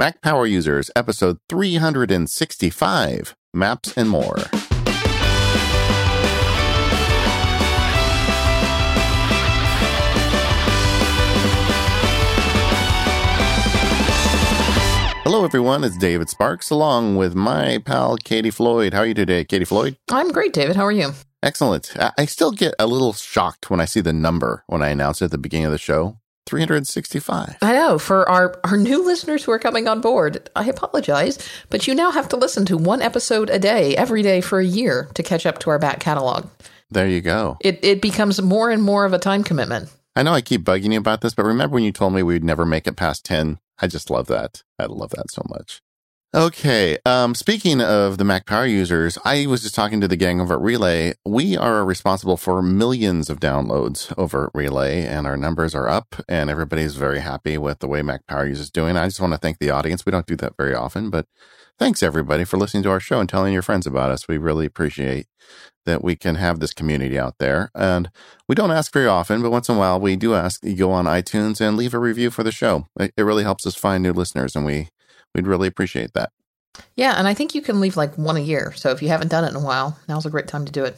Mac Power Users, episode 365 Maps and More. Hello, everyone. It's David Sparks along with my pal Katie Floyd. How are you today, Katie Floyd? I'm great, David. How are you? Excellent. I still get a little shocked when I see the number when I announce it at the beginning of the show. 365. I know. For our, our new listeners who are coming on board, I apologize, but you now have to listen to one episode a day, every day for a year to catch up to our back catalog. There you go. It, it becomes more and more of a time commitment. I know I keep bugging you about this, but remember when you told me we'd never make it past 10? I just love that. I love that so much. Okay. Um, speaking of the Mac Power users, I was just talking to the gang over at Relay. We are responsible for millions of downloads over at Relay, and our numbers are up, and everybody's very happy with the way Mac Power users is doing. I just want to thank the audience. We don't do that very often, but thanks everybody for listening to our show and telling your friends about us. We really appreciate that we can have this community out there. And we don't ask very often, but once in a while we do ask you go on iTunes and leave a review for the show. It, it really helps us find new listeners, and we We'd really appreciate that. Yeah, and I think you can leave like one a year. So if you haven't done it in a while, now's a great time to do it.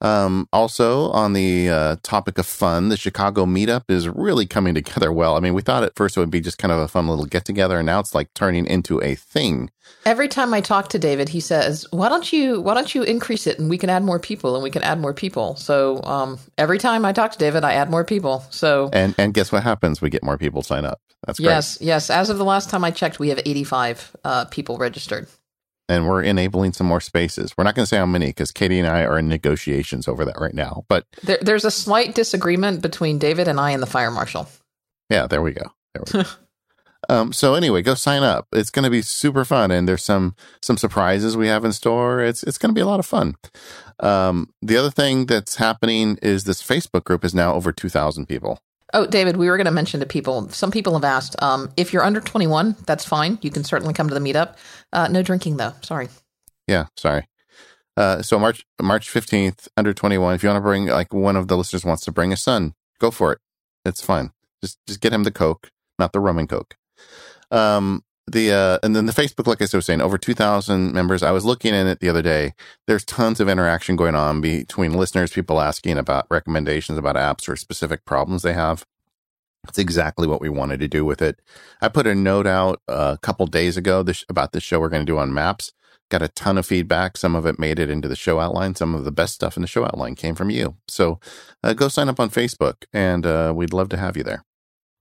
Um, also, on the uh, topic of fun, the Chicago meetup is really coming together well. I mean, we thought at first it would be just kind of a fun little get together, and now it's like turning into a thing. Every time I talk to David, he says, "Why don't you Why don't you increase it, and we can add more people, and we can add more people." So um, every time I talk to David, I add more people. So and and guess what happens? We get more people sign up. That's great. yes, yes. As of the last time I checked, we have eighty five uh, people registered and we're enabling some more spaces. We're not going to say how many because Katie and I are in negotiations over that right now. But there, there's a slight disagreement between David and I and the fire marshal. Yeah, there we go. There we go. um, so anyway, go sign up. It's going to be super fun, and there's some some surprises we have in store. It's it's going to be a lot of fun. Um, the other thing that's happening is this Facebook group is now over two thousand people. Oh, David, we were going to mention to people. Some people have asked um, if you're under 21, that's fine. You can certainly come to the meetup. Uh, no drinking, though. Sorry. Yeah, sorry. Uh, so March March 15th, under 21. If you want to bring, like one of the listeners wants to bring a son, go for it. It's fine. Just just get him the Coke, not the rum and Coke. Um, the uh, and then the Facebook, like I was saying, over 2,000 members. I was looking in it the other day. There's tons of interaction going on between listeners, people asking about recommendations about apps or specific problems they have. It's exactly what we wanted to do with it. I put a note out a couple days ago this, about the show we're going to do on maps. Got a ton of feedback. Some of it made it into the show outline. Some of the best stuff in the show outline came from you. So uh, go sign up on Facebook, and uh, we'd love to have you there.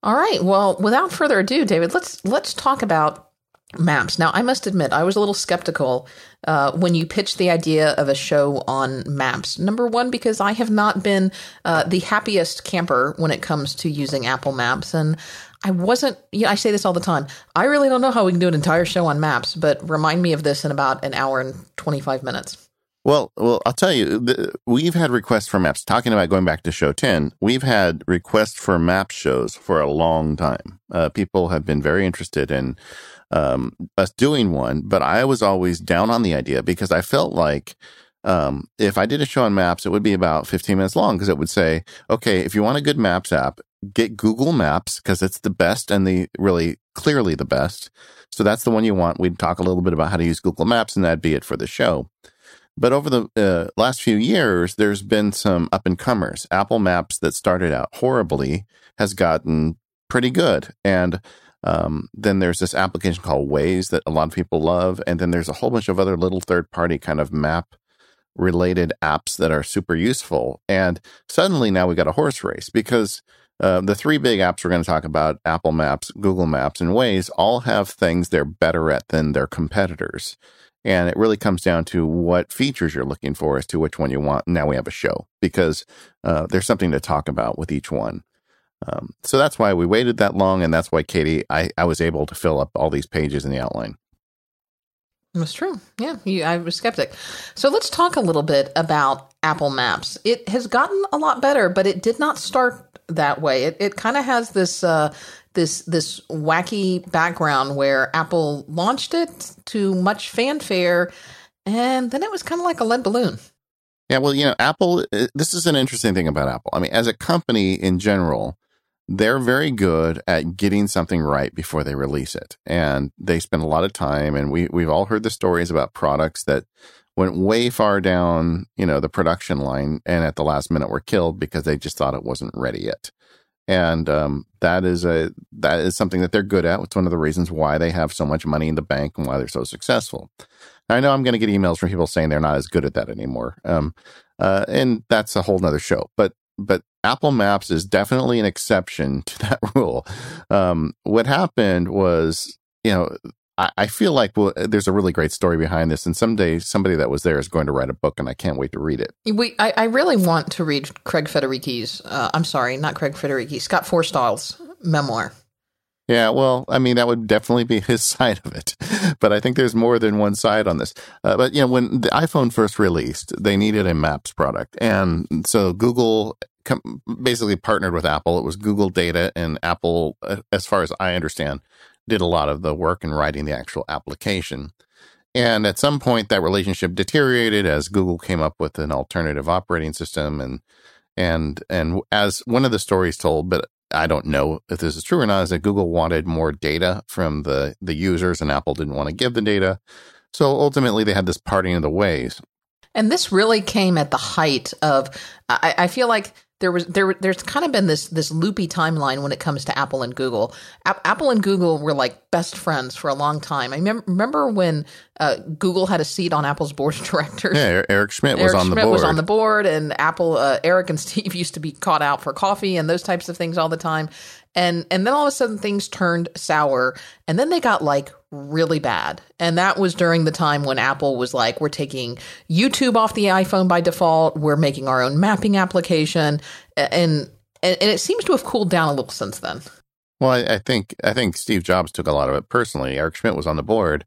All right. Well, without further ado, David, let's let's talk about maps. Now, I must admit, I was a little skeptical uh, when you pitched the idea of a show on maps. Number one, because I have not been uh, the happiest camper when it comes to using Apple Maps, and I wasn't. You know, I say this all the time. I really don't know how we can do an entire show on maps, but remind me of this in about an hour and twenty five minutes. Well, well, I'll tell you, the, we've had requests for maps. Talking about going back to show 10, we've had requests for map shows for a long time. Uh, people have been very interested in um, us doing one, but I was always down on the idea because I felt like um, if I did a show on maps, it would be about 15 minutes long because it would say, okay, if you want a good maps app, get Google Maps because it's the best and the really clearly the best. So that's the one you want. We'd talk a little bit about how to use Google Maps and that'd be it for the show. But over the uh, last few years, there's been some up and comers. Apple Maps that started out horribly has gotten pretty good. And um, then there's this application called Waze that a lot of people love. And then there's a whole bunch of other little third party kind of map related apps that are super useful. And suddenly now we got a horse race because uh, the three big apps we're going to talk about Apple Maps, Google Maps, and Waze all have things they're better at than their competitors. And it really comes down to what features you're looking for as to which one you want. Now we have a show because uh, there's something to talk about with each one. Um, so that's why we waited that long. And that's why, Katie, I, I was able to fill up all these pages in the outline. That's true. Yeah, you, I was skeptic. So let's talk a little bit about Apple Maps. It has gotten a lot better, but it did not start that way. It, it kind of has this uh, this this wacky background where Apple launched it to much fanfare, and then it was kind of like a lead balloon. Yeah, well, you know, Apple. Uh, this is an interesting thing about Apple. I mean, as a company in general, they're very good at getting something right before they release it. And they spend a lot of time and we we've all heard the stories about products that went way far down, you know, the production line and at the last minute were killed because they just thought it wasn't ready yet. And um, that is a that is something that they're good at. It's one of the reasons why they have so much money in the bank and why they're so successful. I know I'm going to get emails from people saying they're not as good at that anymore, um, uh, and that's a whole nother show. But but Apple Maps is definitely an exception to that rule. Um, what happened was, you know, I, I feel like well, there's a really great story behind this, and someday somebody that was there is going to write a book, and I can't wait to read it. We, I, I really want to read Craig Federighi's. Uh, I'm sorry, not Craig Federighi, Scott Forstall's memoir. Yeah, well, I mean, that would definitely be his side of it. But I think there's more than one side on this. Uh, but, you know, when the iPhone first released, they needed a Maps product. And so Google com- basically partnered with Apple. It was Google data, and Apple, uh, as far as I understand, did a lot of the work in writing the actual application. And at some point, that relationship deteriorated as Google came up with an alternative operating system. And and and as one of the stories told, but I don't know if this is true or not, is that Google wanted more data from the, the users and Apple didn't want to give the data. So ultimately, they had this parting of the ways. And this really came at the height of, I, I feel like there was there there's kind of been this this loopy timeline when it comes to Apple and Google. A- Apple and Google were like best friends for a long time. I mem- remember when uh, Google had a seat on Apple's board of directors. Yeah, Eric Schmidt was Eric on Schmidt the board. was on the board, and Apple uh, Eric and Steve used to be caught out for coffee and those types of things all the time. And and then all of a sudden things turned sour, and then they got like really bad. And that was during the time when Apple was like, we're taking YouTube off the iPhone by default, we're making our own mapping application, and and, and it seems to have cooled down a little since then. Well, I, I think I think Steve Jobs took a lot of it personally. Eric Schmidt was on the board.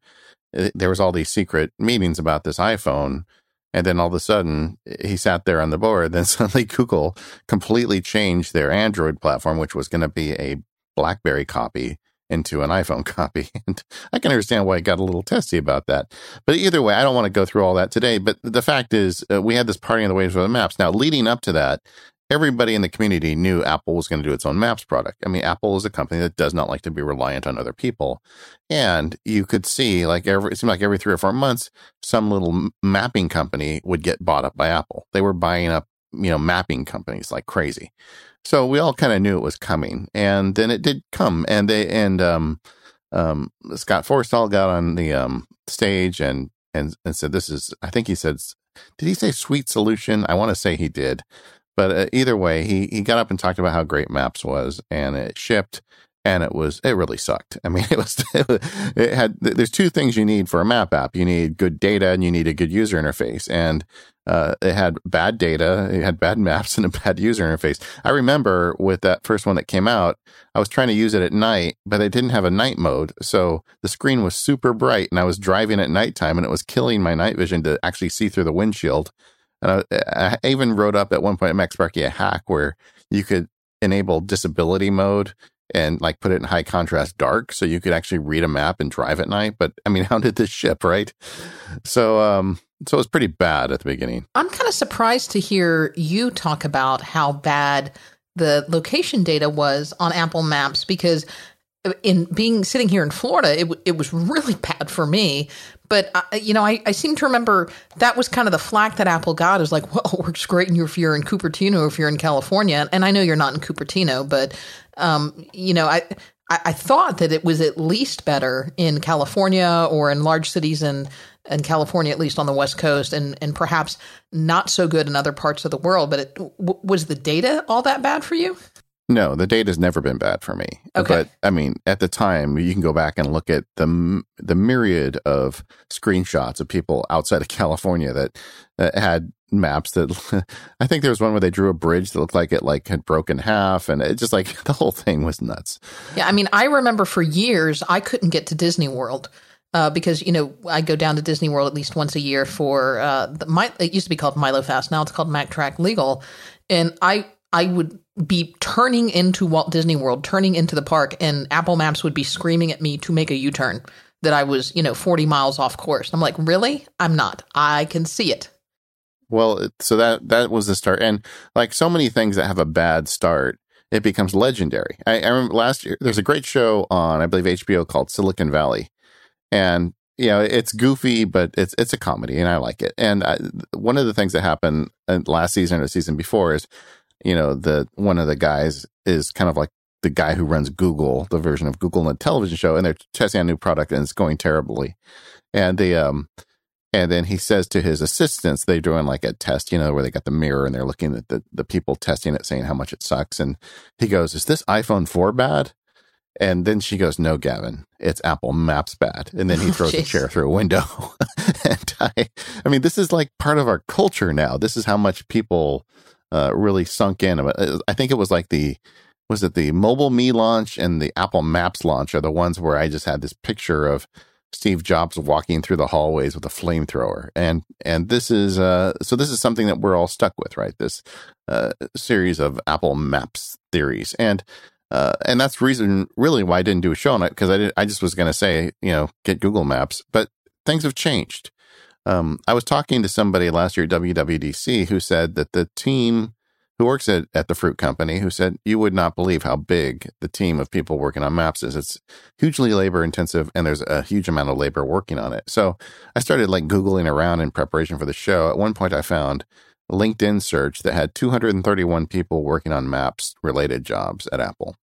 There was all these secret meetings about this iPhone and then all of a sudden, he sat there on the board. Then suddenly, Google completely changed their Android platform, which was going to be a BlackBerry copy, into an iPhone copy. And I can understand why he got a little testy about that. But either way, I don't want to go through all that today. But the fact is, uh, we had this party on the waves for the maps. Now, leading up to that, everybody in the community knew Apple was going to do its own maps product. I mean, Apple is a company that does not like to be reliant on other people. And you could see like every, it seemed like every three or four months, some little mapping company would get bought up by Apple. They were buying up, you know, mapping companies like crazy. So we all kind of knew it was coming and then it did come and they, and, um, um, Scott Forstall got on the, um, stage and, and, and said, this is, I think he said, did he say sweet solution? I want to say he did. But uh, either way, he he got up and talked about how great Maps was, and it shipped, and it was it really sucked. I mean, it was it had there's two things you need for a map app. You need good data, and you need a good user interface. And uh, it had bad data, it had bad maps, and a bad user interface. I remember with that first one that came out, I was trying to use it at night, but it didn't have a night mode, so the screen was super bright, and I was driving at nighttime, and it was killing my night vision to actually see through the windshield. And I, I even wrote up at one point at MacSparky a hack where you could enable disability mode and like put it in high contrast dark so you could actually read a map and drive at night. But I mean, how did this ship, right? So, um, so it was pretty bad at the beginning. I'm kind of surprised to hear you talk about how bad the location data was on Apple Maps because in being sitting here in Florida, it, it was really bad for me. But uh, you know, I, I seem to remember that was kind of the flack that Apple got is like, well, it works great if you're in Cupertino, if you're in California, and I know you're not in Cupertino, but um, you know, I, I I thought that it was at least better in California or in large cities in in California, at least on the West Coast, and and perhaps not so good in other parts of the world. But it, w- was the data all that bad for you? No, the data's never been bad for me. Okay. But I mean, at the time, you can go back and look at the the myriad of screenshots of people outside of California that, that had maps that I think there was one where they drew a bridge that looked like it like had broken half and it just like the whole thing was nuts. Yeah, I mean, I remember for years I couldn't get to Disney World. Uh, because you know I go down to Disney World at least once a year for uh, the, my, it used to be called MILOfest now it's called MacTrack Legal, and I I would be turning into Walt Disney World, turning into the park, and Apple Maps would be screaming at me to make a U turn that I was, you know, 40 miles off course. I'm like, really? I'm not. I can see it. Well, so that that was the start, and like so many things that have a bad start, it becomes legendary. I, I remember last year there's a great show on I believe HBO called Silicon Valley, and you know it's goofy, but it's it's a comedy, and I like it. And I, one of the things that happened uh, last season or the season before is, you know, the one of the guys is kind of like the guy who runs Google, the version of Google in the television show, and they're testing a new product and it's going terribly. And they um and then he says to his assistants, they're doing like a test, you know, where they got the mirror and they're looking at the, the people testing it, saying how much it sucks. And he goes, Is this iPhone 4 bad? And then she goes, No, Gavin, it's Apple Maps bad. And then he throws oh, a chair through a window. and I, I mean, this is like part of our culture now. This is how much people uh, really sunk in. I think it was like the, was it the Mobile Me launch and the Apple Maps launch are the ones where I just had this picture of Steve Jobs walking through the hallways with a flamethrower, and and this is uh so this is something that we're all stuck with, right? This uh, series of Apple Maps theories, and uh, and that's reason really why I didn't do a show on it because I did, I just was going to say you know get Google Maps, but things have changed. Um, I was talking to somebody last year at WWDC who said that the team who works at, at the fruit company, who said, You would not believe how big the team of people working on maps is. It's hugely labor intensive and there's a huge amount of labor working on it. So I started like Googling around in preparation for the show. At one point, I found a LinkedIn search that had 231 people working on maps related jobs at Apple.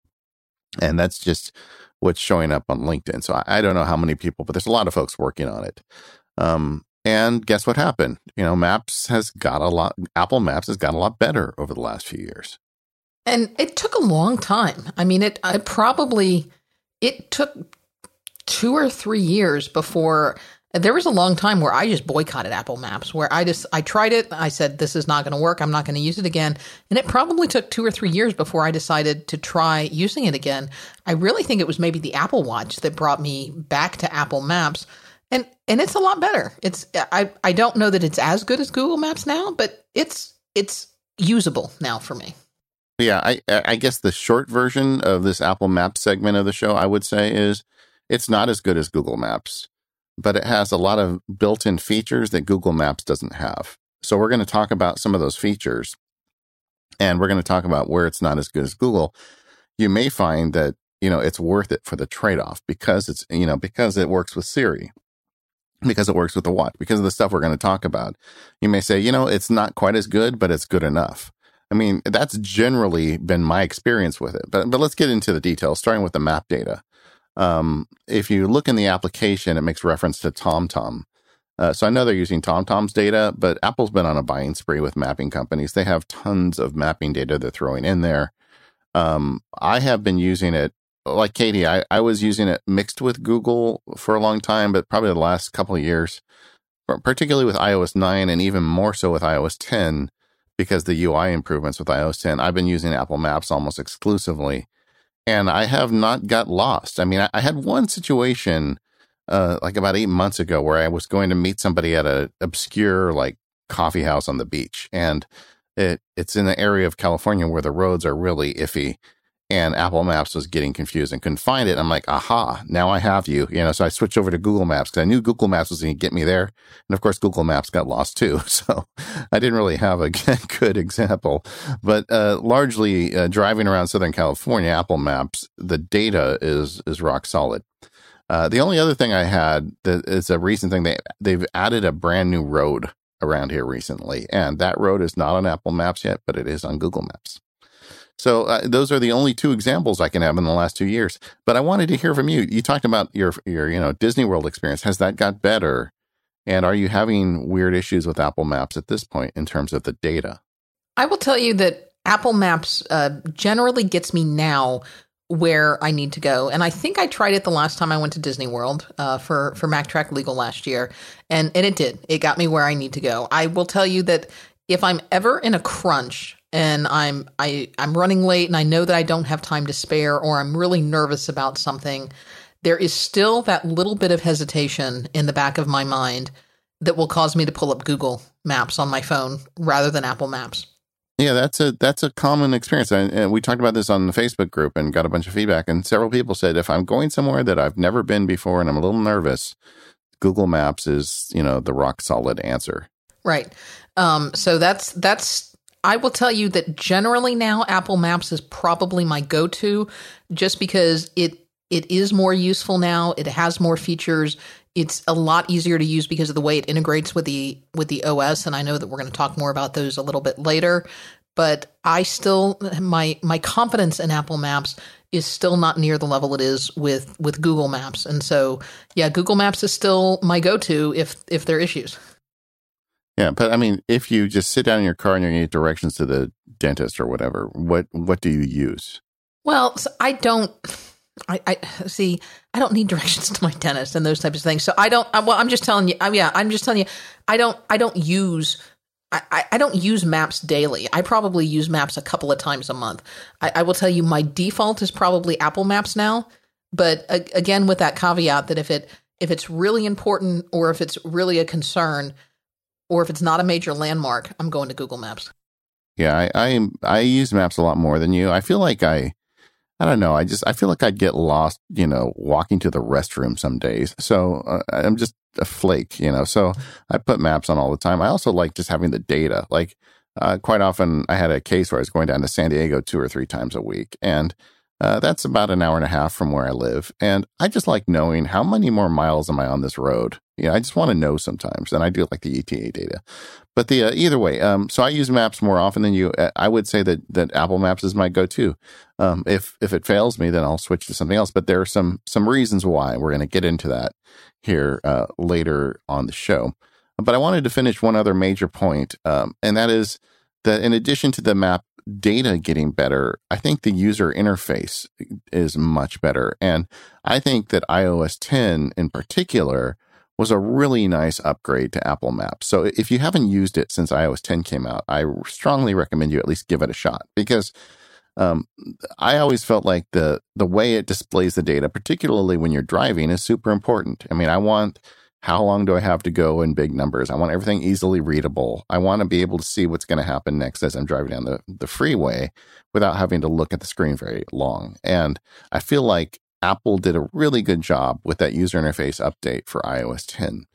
And that's just what's showing up on LinkedIn. So I, I don't know how many people, but there's a lot of folks working on it. Um, and guess what happened? You know, Maps has got a lot, Apple Maps has got a lot better over the last few years. And it took a long time. I mean, it I probably, it took two or three years before there was a long time where I just boycotted Apple Maps, where I just I tried it. I said this is not going to work. I'm not going to use it again. And it probably took two or three years before I decided to try using it again. I really think it was maybe the Apple Watch that brought me back to Apple Maps and and it's a lot better. It's I I don't know that it's as good as Google Maps now, but it's it's usable now for me. Yeah, I I guess the short version of this Apple Maps segment of the show, I would say, is it's not as good as Google Maps, but it has a lot of built-in features that Google Maps doesn't have. So we're going to talk about some of those features, and we're going to talk about where it's not as good as Google. You may find that you know it's worth it for the trade-off because it's you know because it works with Siri because it works with the watch, because of the stuff we're going to talk about. You may say, you know, it's not quite as good, but it's good enough. I mean, that's generally been my experience with it. But but let's get into the details, starting with the map data. Um, if you look in the application, it makes reference to TomTom. Uh, so I know they're using TomTom's data, but Apple's been on a buying spree with mapping companies. They have tons of mapping data they're throwing in there. Um, I have been using it like Katie, I, I was using it mixed with Google for a long time, but probably the last couple of years, particularly with iOS 9 and even more so with iOS 10, because the UI improvements with iOS 10, I've been using Apple Maps almost exclusively. And I have not got lost. I mean, I, I had one situation uh, like about eight months ago where I was going to meet somebody at a obscure like coffee house on the beach. And it, it's in the area of California where the roads are really iffy and Apple Maps was getting confused and couldn't find it. I'm like, aha, now I have you. You know, so I switched over to Google Maps because I knew Google Maps was going to get me there. And of course, Google Maps got lost too. So I didn't really have a good example. But uh, largely uh, driving around Southern California, Apple Maps, the data is is rock solid. Uh, the only other thing I had that is a recent thing they they've added a brand new road around here recently, and that road is not on Apple Maps yet, but it is on Google Maps. So uh, those are the only two examples I can have in the last two years. But I wanted to hear from you. You talked about your your you know Disney World experience. Has that got better? And are you having weird issues with Apple Maps at this point in terms of the data? I will tell you that Apple Maps uh, generally gets me now where I need to go. And I think I tried it the last time I went to Disney World uh, for for MacTrack Legal last year, and and it did. It got me where I need to go. I will tell you that if I'm ever in a crunch and I'm I I'm running late and I know that I don't have time to spare or I'm really nervous about something, there is still that little bit of hesitation in the back of my mind that will cause me to pull up Google Maps on my phone rather than Apple Maps. Yeah, that's a that's a common experience. And we talked about this on the Facebook group and got a bunch of feedback. And several people said if I'm going somewhere that I've never been before and I'm a little nervous, Google Maps is you know the rock solid answer. Right. Um, so that's that's I will tell you that generally now Apple Maps is probably my go-to just because it it is more useful now. It has more features. It's a lot easier to use because of the way it integrates with the with the OS and I know that we're going to talk more about those a little bit later, but I still my my confidence in Apple Maps is still not near the level it is with with Google Maps. And so, yeah, Google Maps is still my go-to if if there are issues. Yeah, but I mean, if you just sit down in your car and to get directions to the dentist or whatever, what what do you use? Well, so I don't. I, I see. I don't need directions to my dentist and those types of things. So I don't. Uh, well, I'm just telling you. I, yeah, I'm just telling you. I don't. I don't use. I, I don't use maps daily. I probably use maps a couple of times a month. I, I will tell you, my default is probably Apple Maps now. But uh, again, with that caveat that if it if it's really important or if it's really a concern, or if it's not a major landmark, I'm going to Google Maps. Yeah, I, I I use maps a lot more than you. I feel like I I don't know. I just I feel like I'd get lost, you know, walking to the restroom some days. So uh, I'm just a flake, you know. So I put maps on all the time. I also like just having the data. Like uh, quite often, I had a case where I was going down to San Diego two or three times a week, and uh, that's about an hour and a half from where I live. And I just like knowing how many more miles am I on this road. Yeah, I just want to know sometimes, and I do like the ETA data. But the uh, either way, um, so I use Maps more often than you. Uh, I would say that that Apple Maps is my go-to. Um, if if it fails me, then I'll switch to something else. But there are some some reasons why. We're going to get into that here uh, later on the show. But I wanted to finish one other major point, um, and that is that in addition to the map data getting better, I think the user interface is much better. And I think that iOS 10 in particular was a really nice upgrade to Apple Maps. So if you haven't used it since iOS 10 came out, I strongly recommend you at least give it a shot because um, I always felt like the the way it displays the data, particularly when you're driving, is super important. I mean, I want how long do I have to go in big numbers? I want everything easily readable. I want to be able to see what's going to happen next as I'm driving down the, the freeway without having to look at the screen very long. And I feel like Apple did a really good job with that user interface update for iOS 10.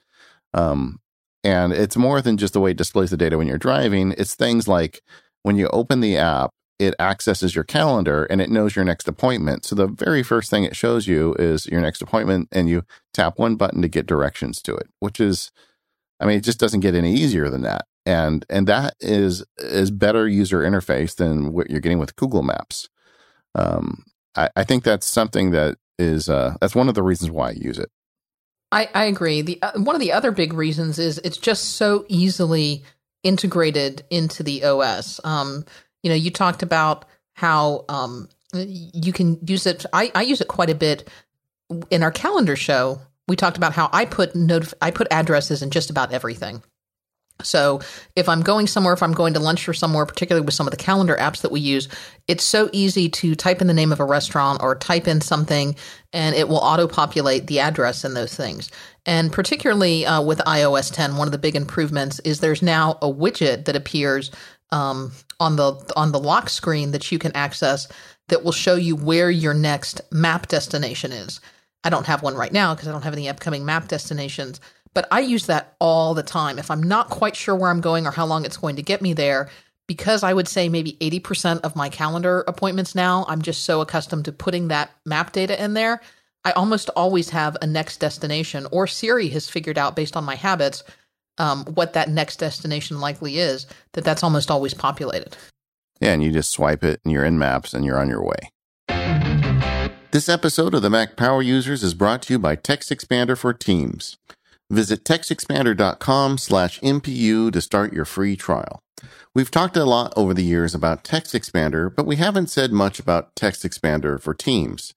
Um, and it's more than just the way it displays the data when you're driving. It's things like when you open the app, it accesses your calendar and it knows your next appointment. So the very first thing it shows you is your next appointment, and you tap one button to get directions to it, which is, I mean, it just doesn't get any easier than that. And and that is is better user interface than what you're getting with Google Maps. Um, I, I think that's something that is uh, that's one of the reasons why I use it. I, I agree. The uh, one of the other big reasons is it's just so easily integrated into the OS. Um, you know, you talked about how um, you can use it. I, I use it quite a bit in our calendar show. We talked about how I put notif- I put addresses in just about everything. So if I'm going somewhere, if I'm going to lunch or somewhere, particularly with some of the calendar apps that we use, it's so easy to type in the name of a restaurant or type in something and it will auto populate the address and those things. And particularly uh, with iOS 10, one of the big improvements is there's now a widget that appears um, on the on the lock screen that you can access that will show you where your next map destination is. I don't have one right now because I don't have any upcoming map destinations, but I use that all the time. If I'm not quite sure where I'm going or how long it's going to get me there, because I would say maybe 80% of my calendar appointments now, I'm just so accustomed to putting that map data in there. I almost always have a next destination, or Siri has figured out based on my habits um, what that next destination likely is, that that's almost always populated. Yeah, and you just swipe it and you're in maps and you're on your way. This episode of the Mac Power Users is brought to you by Text Expander for Teams. Visit textexpander.com slash MPU to start your free trial. We've talked a lot over the years about Text Expander, but we haven't said much about Text Expander for Teams.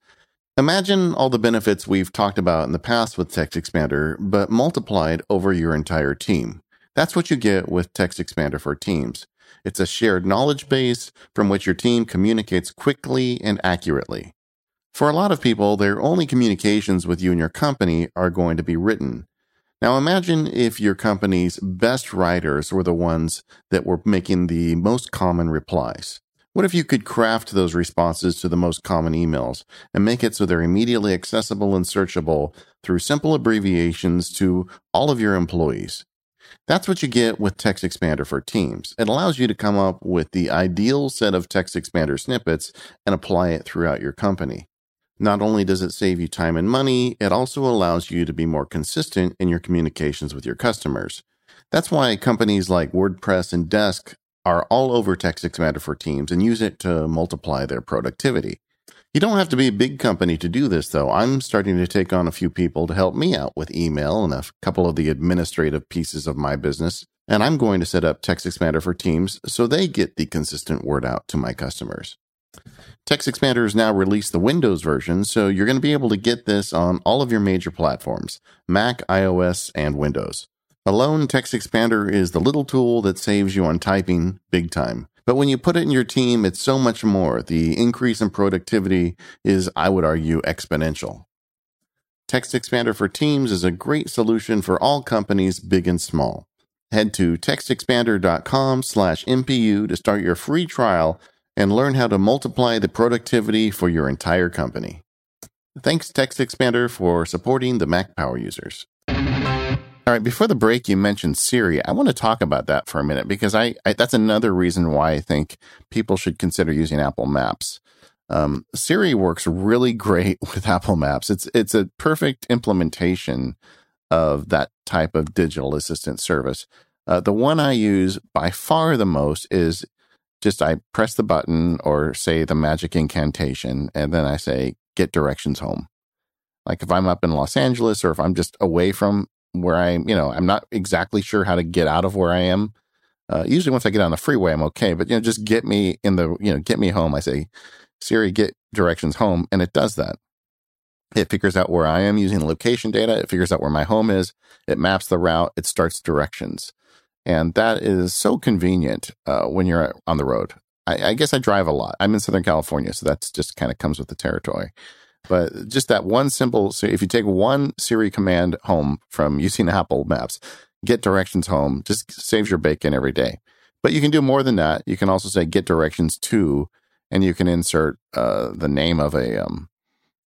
Imagine all the benefits we've talked about in the past with Text Expander, but multiplied over your entire team. That's what you get with Text Expander for Teams. It's a shared knowledge base from which your team communicates quickly and accurately. For a lot of people, their only communications with you and your company are going to be written. Now imagine if your company's best writers were the ones that were making the most common replies. What if you could craft those responses to the most common emails and make it so they're immediately accessible and searchable through simple abbreviations to all of your employees? That's what you get with Text Expander for Teams. It allows you to come up with the ideal set of Text Expander snippets and apply it throughout your company. Not only does it save you time and money, it also allows you to be more consistent in your communications with your customers. That's why companies like WordPress and Desk are all over Expander for Teams and use it to multiply their productivity. You don't have to be a big company to do this, though. I'm starting to take on a few people to help me out with email and a couple of the administrative pieces of my business. And I'm going to set up Text Expander for Teams so they get the consistent word out to my customers. Text Expander has now released the Windows version, so you're going to be able to get this on all of your major platforms Mac, iOS, and Windows. Alone, Text Expander is the little tool that saves you on typing big time. But when you put it in your team, it's so much more. The increase in productivity is, I would argue, exponential. Text Expander for Teams is a great solution for all companies, big and small. Head to textexpander.com slash MPU to start your free trial and learn how to multiply the productivity for your entire company. Thanks, Text Expander, for supporting the Mac Power users. All right, before the break, you mentioned Siri. I want to talk about that for a minute because I, I that's another reason why I think people should consider using Apple Maps. Um, Siri works really great with Apple Maps. It's it's a perfect implementation of that type of digital assistant service. Uh, the one I use by far the most is just I press the button or say the magic incantation, and then I say, get directions home. Like if I'm up in Los Angeles or if I'm just away from where I'm, you know, I'm not exactly sure how to get out of where I am. Uh, usually once I get on the freeway, I'm okay, but you know, just get me in the, you know, get me home. I say, Siri, get directions home. And it does that. It figures out where I am using location data. It figures out where my home is. It maps the route. It starts directions. And that is so convenient uh, when you're on the road. I, I, guess I drive a lot. I'm in Southern California, so that's just kind of comes with the territory. But just that one simple, so if you take one Siri command home from using Apple Maps, get directions home, just saves your bacon every day. But you can do more than that. You can also say get directions to, and you can insert uh, the name of a um,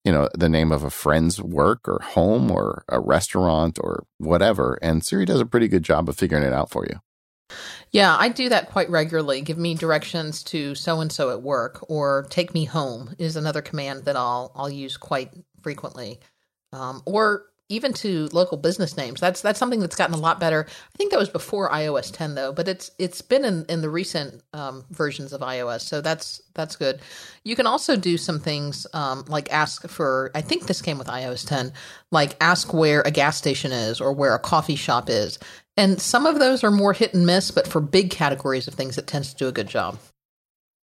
you know, the name of a friend's work or home or a restaurant or whatever. And Siri does a pretty good job of figuring it out for you. Yeah, I do that quite regularly. Give me directions to so and so at work, or take me home is another command that I'll I'll use quite frequently. Um, or even to local business names. That's that's something that's gotten a lot better. I think that was before iOS 10 though, but it's it's been in, in the recent um, versions of iOS, so that's that's good. You can also do some things um, like ask for. I think this came with iOS 10, like ask where a gas station is or where a coffee shop is, and some of those are more hit and miss, but for big categories of things, it tends to do a good job.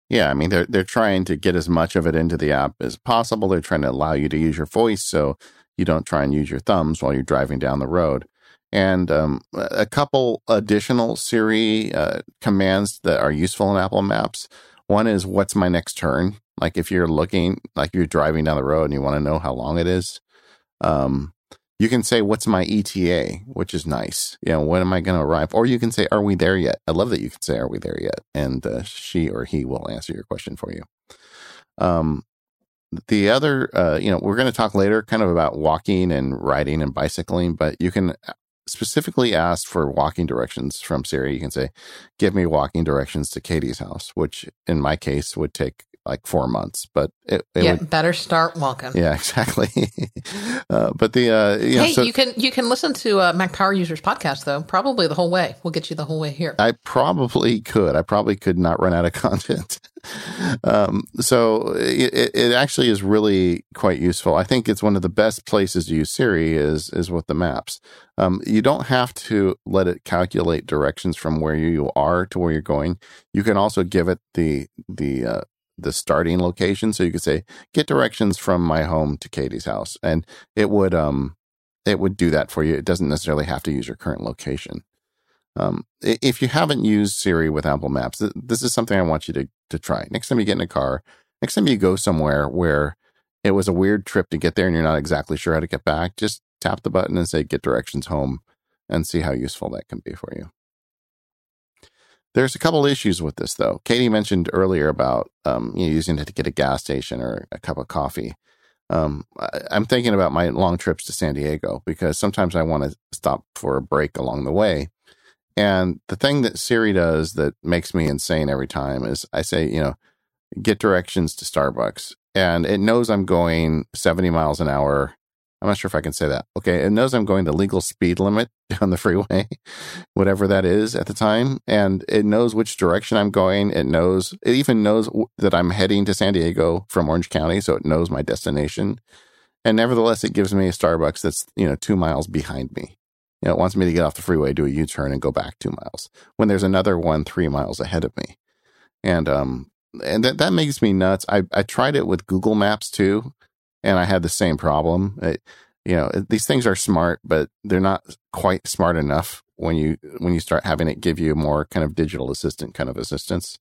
Yeah, I mean they're they're trying to get as much of it into the app as possible. They're trying to allow you to use your voice, so you don't try and use your thumbs while you're driving down the road. And um, a couple additional Siri uh, commands that are useful in Apple Maps. One is what's my next turn? Like if you're looking, like you're driving down the road and you want to know how long it is, um, you can say what's my ETA, which is nice. You know, when am I going to arrive? Or you can say, are we there yet? I love that you can say, are we there yet? And uh, she or he will answer your question for you. Um, the other, uh, you know, we're going to talk later kind of about walking and riding and bicycling, but you can specifically ask for walking directions from Siri. You can say, give me walking directions to Katie's house, which in my case would take like four months, but it, it yeah, would, better start walking. Yeah, exactly. uh, but the uh, you know, hey, so, you can you can listen to uh, Mac Power Users podcast though, probably the whole way. We'll get you the whole way here. I probably could. I probably could not run out of content. Um, so it, it actually is really quite useful. I think it's one of the best places to use Siri is is with the maps. Um, you don't have to let it calculate directions from where you are to where you're going. You can also give it the the uh, the starting location. So you could say, get directions from my home to Katie's house. And it would, um, it would do that for you. It doesn't necessarily have to use your current location. Um, if you haven't used Siri with Apple Maps, this is something I want you to, to try. Next time you get in a car, next time you go somewhere where it was a weird trip to get there and you're not exactly sure how to get back, just tap the button and say, get directions home and see how useful that can be for you. There's a couple issues with this, though. Katie mentioned earlier about um, you know, using it to get a gas station or a cup of coffee. Um, I'm thinking about my long trips to San Diego because sometimes I want to stop for a break along the way. And the thing that Siri does that makes me insane every time is I say, you know, get directions to Starbucks. And it knows I'm going 70 miles an hour. I'm not sure if I can say that. Okay. It knows I'm going the legal speed limit on the freeway, whatever that is at the time. And it knows which direction I'm going. It knows, it even knows that I'm heading to San Diego from Orange County. So it knows my destination. And nevertheless, it gives me a Starbucks that's, you know, two miles behind me. You know, it wants me to get off the freeway, do a U turn, and go back two miles when there's another one three miles ahead of me. And um, and that that makes me nuts. I I tried it with Google Maps too, and I had the same problem. It, you know, these things are smart, but they're not quite smart enough when you when you start having it give you more kind of digital assistant kind of assistance.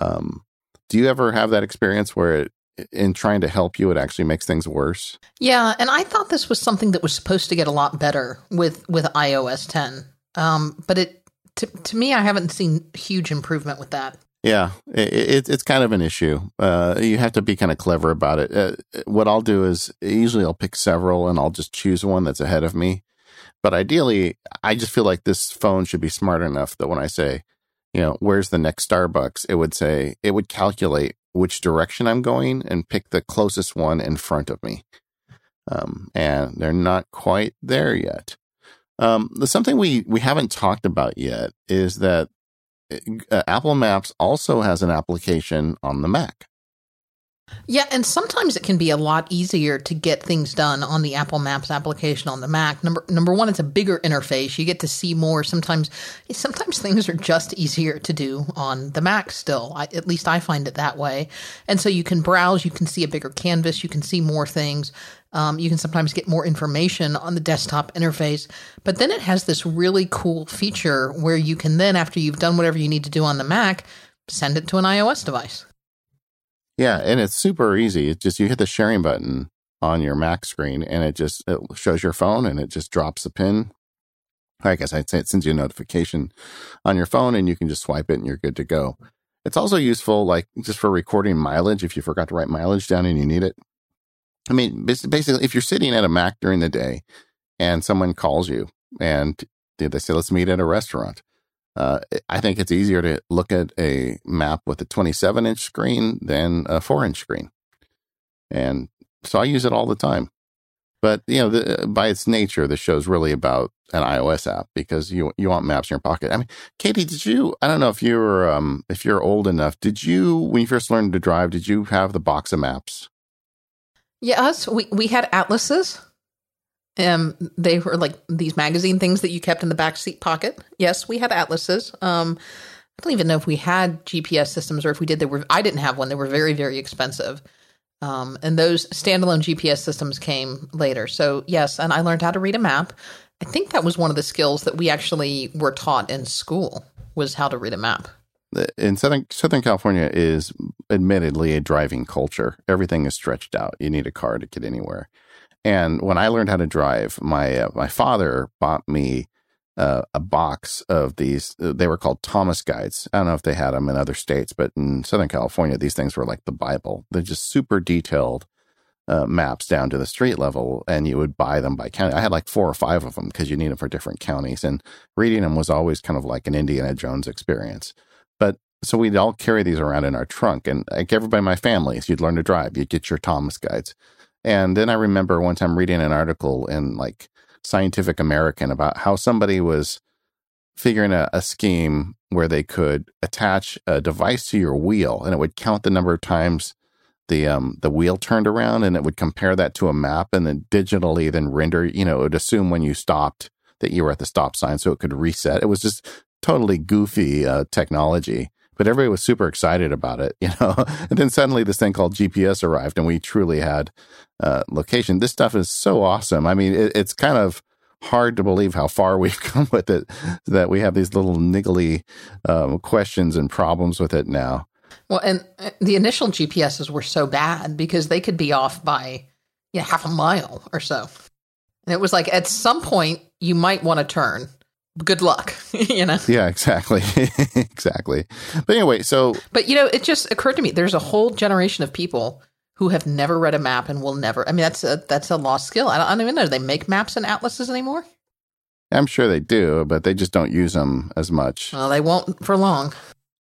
Um, do you ever have that experience where it in trying to help you, it actually makes things worse. Yeah, and I thought this was something that was supposed to get a lot better with with iOS 10, um, but it to, to me, I haven't seen huge improvement with that. Yeah, it, it, it's kind of an issue. Uh, you have to be kind of clever about it. Uh, what I'll do is usually I'll pick several and I'll just choose one that's ahead of me. But ideally, I just feel like this phone should be smart enough that when I say, you know, where's the next Starbucks, it would say, it would calculate which direction I'm going and pick the closest one in front of me. Um, and they're not quite there yet. Um, something we, we haven't talked about yet is that uh, Apple Maps also has an application on the Mac. Yeah, and sometimes it can be a lot easier to get things done on the Apple Maps application on the Mac. Number number one, it's a bigger interface. You get to see more. Sometimes sometimes things are just easier to do on the Mac still. I, at least I find it that way. And so you can browse, you can see a bigger canvas, you can see more things. Um, you can sometimes get more information on the desktop interface. But then it has this really cool feature where you can then, after you've done whatever you need to do on the Mac, send it to an iOS device. Yeah, and it's super easy. It's just you hit the sharing button on your Mac screen and it just it shows your phone and it just drops a pin. I guess I'd say it sends you a notification on your phone and you can just swipe it and you're good to go. It's also useful like just for recording mileage if you forgot to write mileage down and you need it. I mean, basically if you're sitting at a Mac during the day and someone calls you and they say let's meet at a restaurant uh, I think it's easier to look at a map with a 27 inch screen than a four inch screen. And so I use it all the time. But, you know, the, by its nature, the show's really about an iOS app because you you want maps in your pocket. I mean, Katie, did you? I don't know if you're um, if you're old enough. Did you, when you first learned to drive, did you have the box of maps? Yes, we we had atlases. Um, they were like these magazine things that you kept in the back seat pocket. Yes, we had atlases. Um, I don't even know if we had GPS systems or if we did. They were. I didn't have one. They were very, very expensive. Um, and those standalone GPS systems came later. So yes, and I learned how to read a map. I think that was one of the skills that we actually were taught in school was how to read a map. In Southern Southern California is admittedly a driving culture. Everything is stretched out. You need a car to get anywhere. And when I learned how to drive, my uh, my father bought me uh, a box of these. Uh, they were called Thomas guides. I don't know if they had them in other states, but in Southern California, these things were like the Bible. They're just super detailed uh, maps down to the street level, and you would buy them by county. I had like four or five of them because you need them for different counties, and reading them was always kind of like an Indiana Jones experience. But so we'd all carry these around in our trunk, and like everybody in my family, as you'd learn to drive, you'd get your Thomas guides. And then I remember one time reading an article in like Scientific American about how somebody was figuring a, a, scheme where they could attach a device to your wheel and it would count the number of times the um the wheel turned around and it would compare that to a map and then digitally then render you know it would assume when you stopped that you were at the stop sign so it could reset. It was just totally goofy uh, technology but everybody was super excited about it, you know. and then suddenly this thing called GPS arrived, and we truly had uh, location. This stuff is so awesome. I mean, it, it's kind of hard to believe how far we've come with it. That we have these little niggly um, questions and problems with it now. Well, and uh, the initial GPSs were so bad because they could be off by you know, half a mile or so. And it was like at some point you might want to turn good luck, you know? Yeah, exactly. exactly. But anyway, so. But, you know, it just occurred to me there's a whole generation of people who have never read a map and will never. I mean, that's a, that's a lost skill. I don't, I don't even know. Do they make maps and atlases anymore? I'm sure they do, but they just don't use them as much. Well, they won't for long.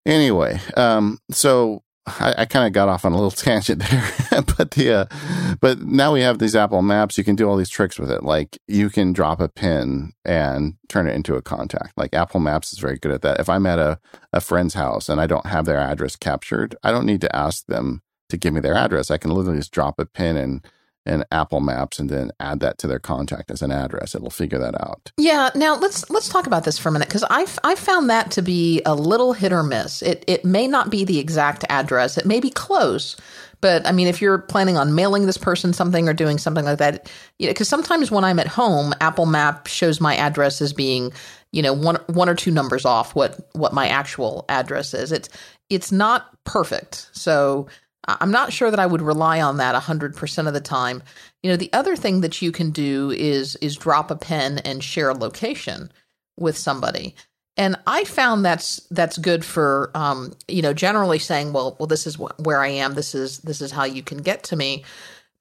Anyway, um, so I, I kind of got off on a little tangent there, but the uh, but now we have these Apple Maps. You can do all these tricks with it. Like you can drop a pin and turn it into a contact. Like Apple Maps is very good at that. If I'm at a a friend's house and I don't have their address captured, I don't need to ask them to give me their address. I can literally just drop a pin and and Apple Maps and then add that to their contact as an address. It'll figure that out. Yeah. Now let's let's talk about this for a minute because I've I found that to be a little hit or miss. It it may not be the exact address. It may be close. But I mean, if you're planning on mailing this person something or doing something like that, you know, because sometimes when I'm at home, Apple Map shows my address as being, you know, one one or two numbers off what what my actual address is. It's it's not perfect. So I'm not sure that I would rely on that 100% of the time. You know, the other thing that you can do is is drop a pen and share a location with somebody. And I found that's that's good for um, you know, generally saying, well, well this is wh- where I am. This is this is how you can get to me.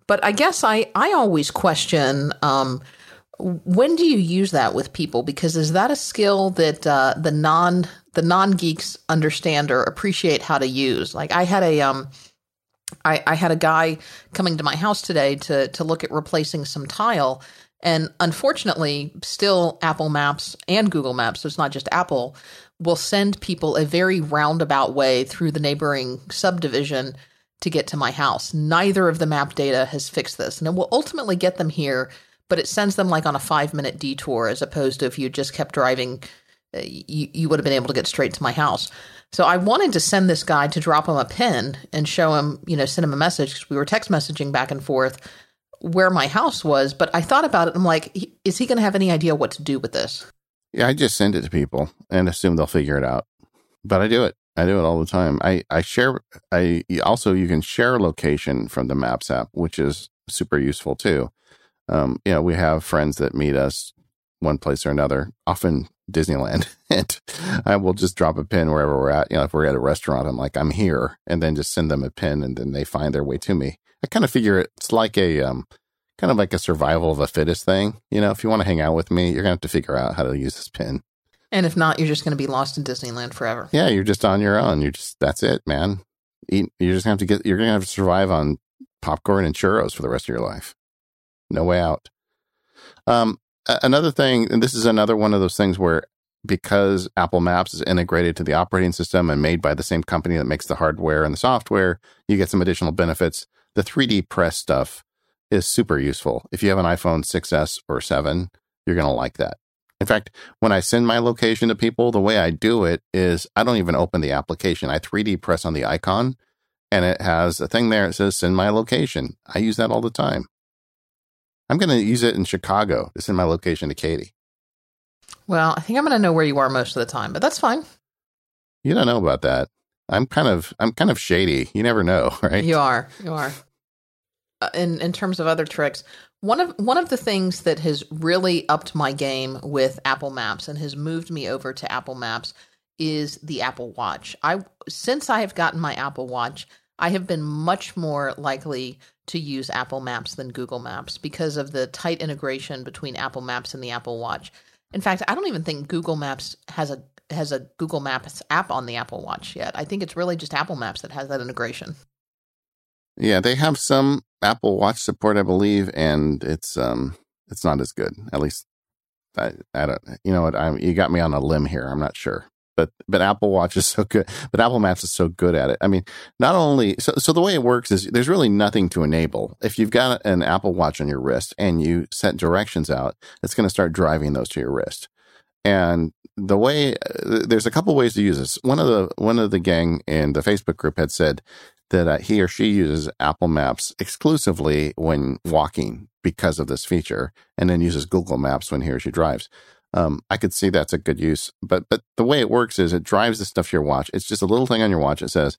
But I guess I I always question um, when do you use that with people because is that a skill that uh, the non the non geeks understand or appreciate how to use? Like I had a um I, I had a guy coming to my house today to to look at replacing some tile, and unfortunately, still Apple Maps and Google Maps, so it's not just Apple, will send people a very roundabout way through the neighboring subdivision to get to my house. Neither of the map data has fixed this, and it will ultimately get them here, but it sends them like on a five minute detour as opposed to if you just kept driving, uh, you, you would have been able to get straight to my house. So I wanted to send this guy to drop him a pin and show him, you know, send him a message because we were text messaging back and forth where my house was. But I thought about it. I'm like, is he going to have any idea what to do with this? Yeah, I just send it to people and assume they'll figure it out. But I do it. I do it all the time. I, I share, I also, you can share location from the Maps app, which is super useful too. Um, you know, we have friends that meet us one place or another, often Disneyland, and I will just drop a pin wherever we're at. You know, if we're at a restaurant, I'm like, I'm here, and then just send them a pin, and then they find their way to me. I kind of figure it's like a um, kind of like a survival of a fittest thing. You know, if you want to hang out with me, you're gonna have to figure out how to use this pin. And if not, you're just going to be lost in Disneyland forever. Yeah, you're just on your own. You're just that's it, man. Eat, you're just gonna have to get. You're gonna have to survive on popcorn and churros for the rest of your life. No way out. Um, another thing, and this is another one of those things where because Apple Maps is integrated to the operating system and made by the same company that makes the hardware and the software, you get some additional benefits. The 3D press stuff is super useful. If you have an iPhone 6S or 7, you're going to like that. In fact, when I send my location to people, the way I do it is I don't even open the application. I 3D press on the icon and it has a thing there that says send my location. I use that all the time. I'm going to use it in Chicago to send my location to Katie. Well, I think I'm going to know where you are most of the time, but that's fine. You don't know about that. I'm kind of I'm kind of shady. You never know, right? You are. You are. Uh, in in terms of other tricks, one of one of the things that has really upped my game with Apple Maps and has moved me over to Apple Maps is the Apple Watch. I since I have gotten my Apple Watch, I have been much more likely to use Apple Maps than Google Maps because of the tight integration between Apple Maps and the Apple Watch. In fact, I don't even think Google Maps has a has a Google Maps app on the Apple Watch yet. I think it's really just Apple Maps that has that integration. Yeah, they have some Apple Watch support, I believe, and it's um it's not as good. At least I I don't you know what I'm you got me on a limb here. I'm not sure but but Apple Watch is so good. But Apple Maps is so good at it. I mean, not only so so the way it works is there's really nothing to enable. If you've got an Apple Watch on your wrist and you set directions out, it's going to start driving those to your wrist. And the way there's a couple ways to use this. One of the one of the gang in the Facebook group had said that uh, he or she uses Apple Maps exclusively when walking because of this feature, and then uses Google Maps when he or she drives. Um, I could see that's a good use, but but the way it works is it drives the stuff to your watch. It's just a little thing on your watch. It says,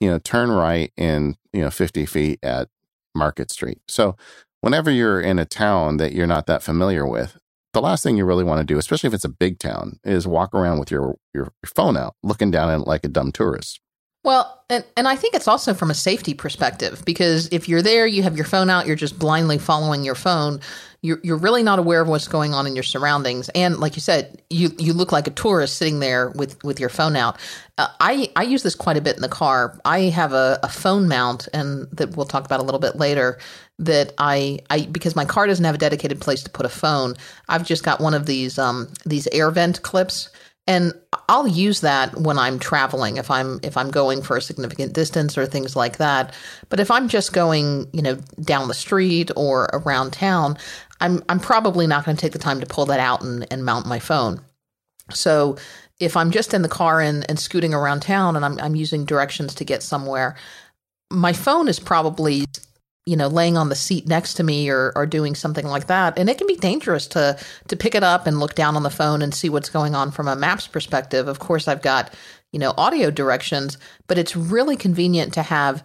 you know, turn right in you know 50 feet at Market Street. So whenever you're in a town that you're not that familiar with, the last thing you really want to do, especially if it's a big town, is walk around with your your phone out, looking down at it like a dumb tourist. Well, and, and I think it's also from a safety perspective because if you're there, you have your phone out, you're just blindly following your phone. You're, you're really not aware of what's going on in your surroundings. And like you said, you, you look like a tourist sitting there with, with your phone out. Uh, I, I use this quite a bit in the car. I have a, a phone mount, and that we'll talk about a little bit later. That I, I because my car doesn't have a dedicated place to put a phone. I've just got one of these um, these air vent clips and I'll use that when I'm traveling if I'm if I'm going for a significant distance or things like that. But if I'm just going, you know, down the street or around town, I'm I'm probably not going to take the time to pull that out and, and mount my phone. So if I'm just in the car and, and scooting around town and I'm I'm using directions to get somewhere, my phone is probably you know, laying on the seat next to me or, or doing something like that. And it can be dangerous to to pick it up and look down on the phone and see what's going on from a maps perspective. Of course, I've got, you know, audio directions, but it's really convenient to have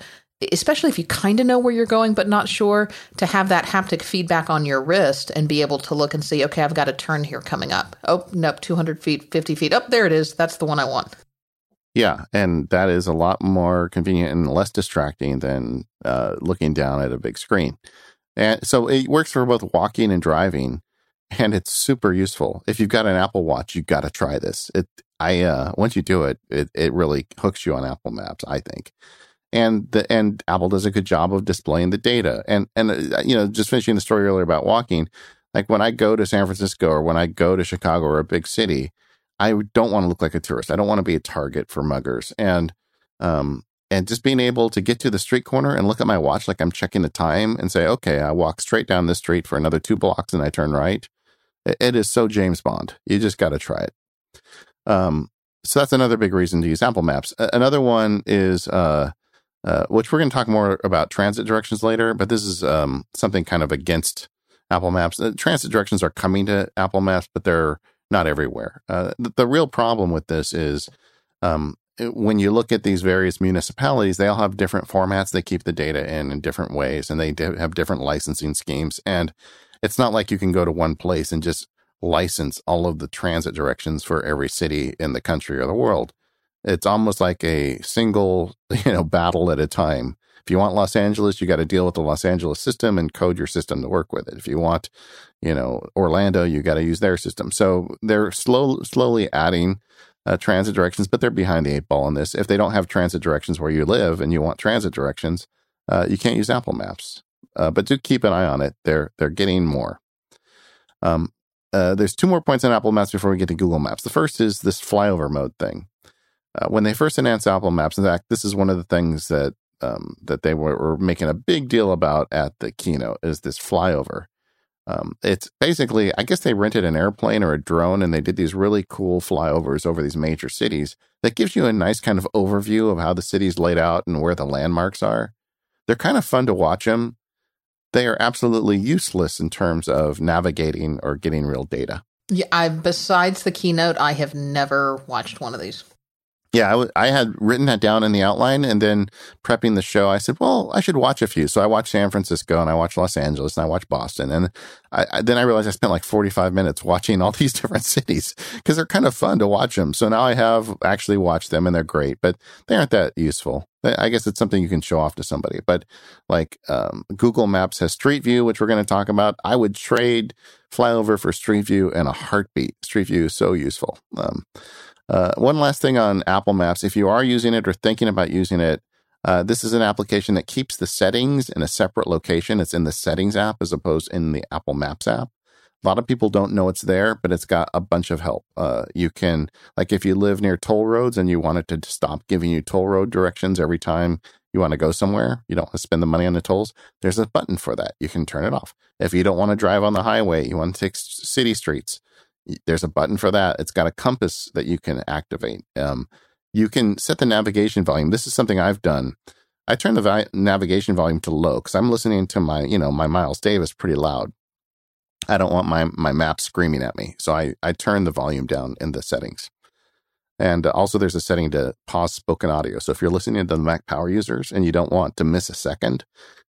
especially if you kind of know where you're going but not sure to have that haptic feedback on your wrist and be able to look and see okay i've got a turn here coming up oh nope 200 feet 50 feet up oh, there it is that's the one i want yeah, and that is a lot more convenient and less distracting than uh, looking down at a big screen. And so it works for both walking and driving, and it's super useful. If you've got an Apple Watch, you've got to try this. It, I, uh, once you do it, it, it really hooks you on Apple Maps. I think, and the and Apple does a good job of displaying the data. And and uh, you know, just finishing the story earlier about walking, like when I go to San Francisco or when I go to Chicago or a big city, I don't want to look like a tourist. I don't want to be a target for muggers. And um, and just being able to get to the street corner and look at my watch like I'm checking the time and say, okay, I walk straight down this street for another two blocks and I turn right. It is so James Bond. You just got to try it. Um, so that's another big reason to use Apple Maps. Another one is, uh, uh, which we're going to talk more about transit directions later, but this is um, something kind of against Apple Maps. Uh, transit directions are coming to Apple Maps, but they're not everywhere. Uh, the, the, real problem with this is um, when you look at these various municipalities, they all have different formats. They keep the data in in different ways, and they have different licensing schemes. And it's not like you can go to one place and just license all of the transit directions for every city in the country or the world. It's almost like a single, you know, battle at a time. If you want Los Angeles, you got to deal with the Los Angeles system and code your system to work with it. If you want, you know, Orlando, you got to use their system. So they're slow, slowly adding uh, transit directions, but they're behind the eight ball on this. If they don't have transit directions where you live and you want transit directions, uh, you can't use Apple Maps. Uh, but do keep an eye on it. They're they're getting more. Um, uh, there's two more points on Apple Maps before we get to Google Maps. The first is this flyover mode thing. Uh, when they first announced Apple Maps, in fact, this is one of the things that um, that they were, were, making a big deal about at the keynote is this flyover. Um, it's basically, I guess they rented an airplane or a drone and they did these really cool flyovers over these major cities that gives you a nice kind of overview of how the city's laid out and where the landmarks are. They're kind of fun to watch them. They are absolutely useless in terms of navigating or getting real data. Yeah, I besides the keynote, I have never watched one of these. Yeah, I, w- I had written that down in the outline, and then prepping the show, I said, "Well, I should watch a few." So I watched San Francisco, and I watched Los Angeles, and I watched Boston, and I, I, then I realized I spent like forty-five minutes watching all these different cities because they're kind of fun to watch them. So now I have actually watched them, and they're great, but they aren't that useful. I guess it's something you can show off to somebody. But like um, Google Maps has Street View, which we're going to talk about. I would trade Flyover for Street View and a heartbeat. Street View is so useful. Um, uh, one last thing on Apple Maps. If you are using it or thinking about using it, uh, this is an application that keeps the settings in a separate location. It's in the settings app as opposed in the Apple Maps app. A lot of people don't know it's there, but it's got a bunch of help. Uh, you can, like, if you live near toll roads and you want it to stop giving you toll road directions every time you want to go somewhere, you don't want to spend the money on the tolls, there's a button for that. You can turn it off. If you don't want to drive on the highway, you want to take city streets, there's a button for that. It's got a compass that you can activate. Um, you can set the navigation volume. This is something I've done. I turn the vi- navigation volume to low because I'm listening to my, you know, my Miles Davis pretty loud. I don't want my my map screaming at me, so I I turn the volume down in the settings. And also, there's a setting to pause spoken audio. So if you're listening to the Mac Power users and you don't want to miss a second,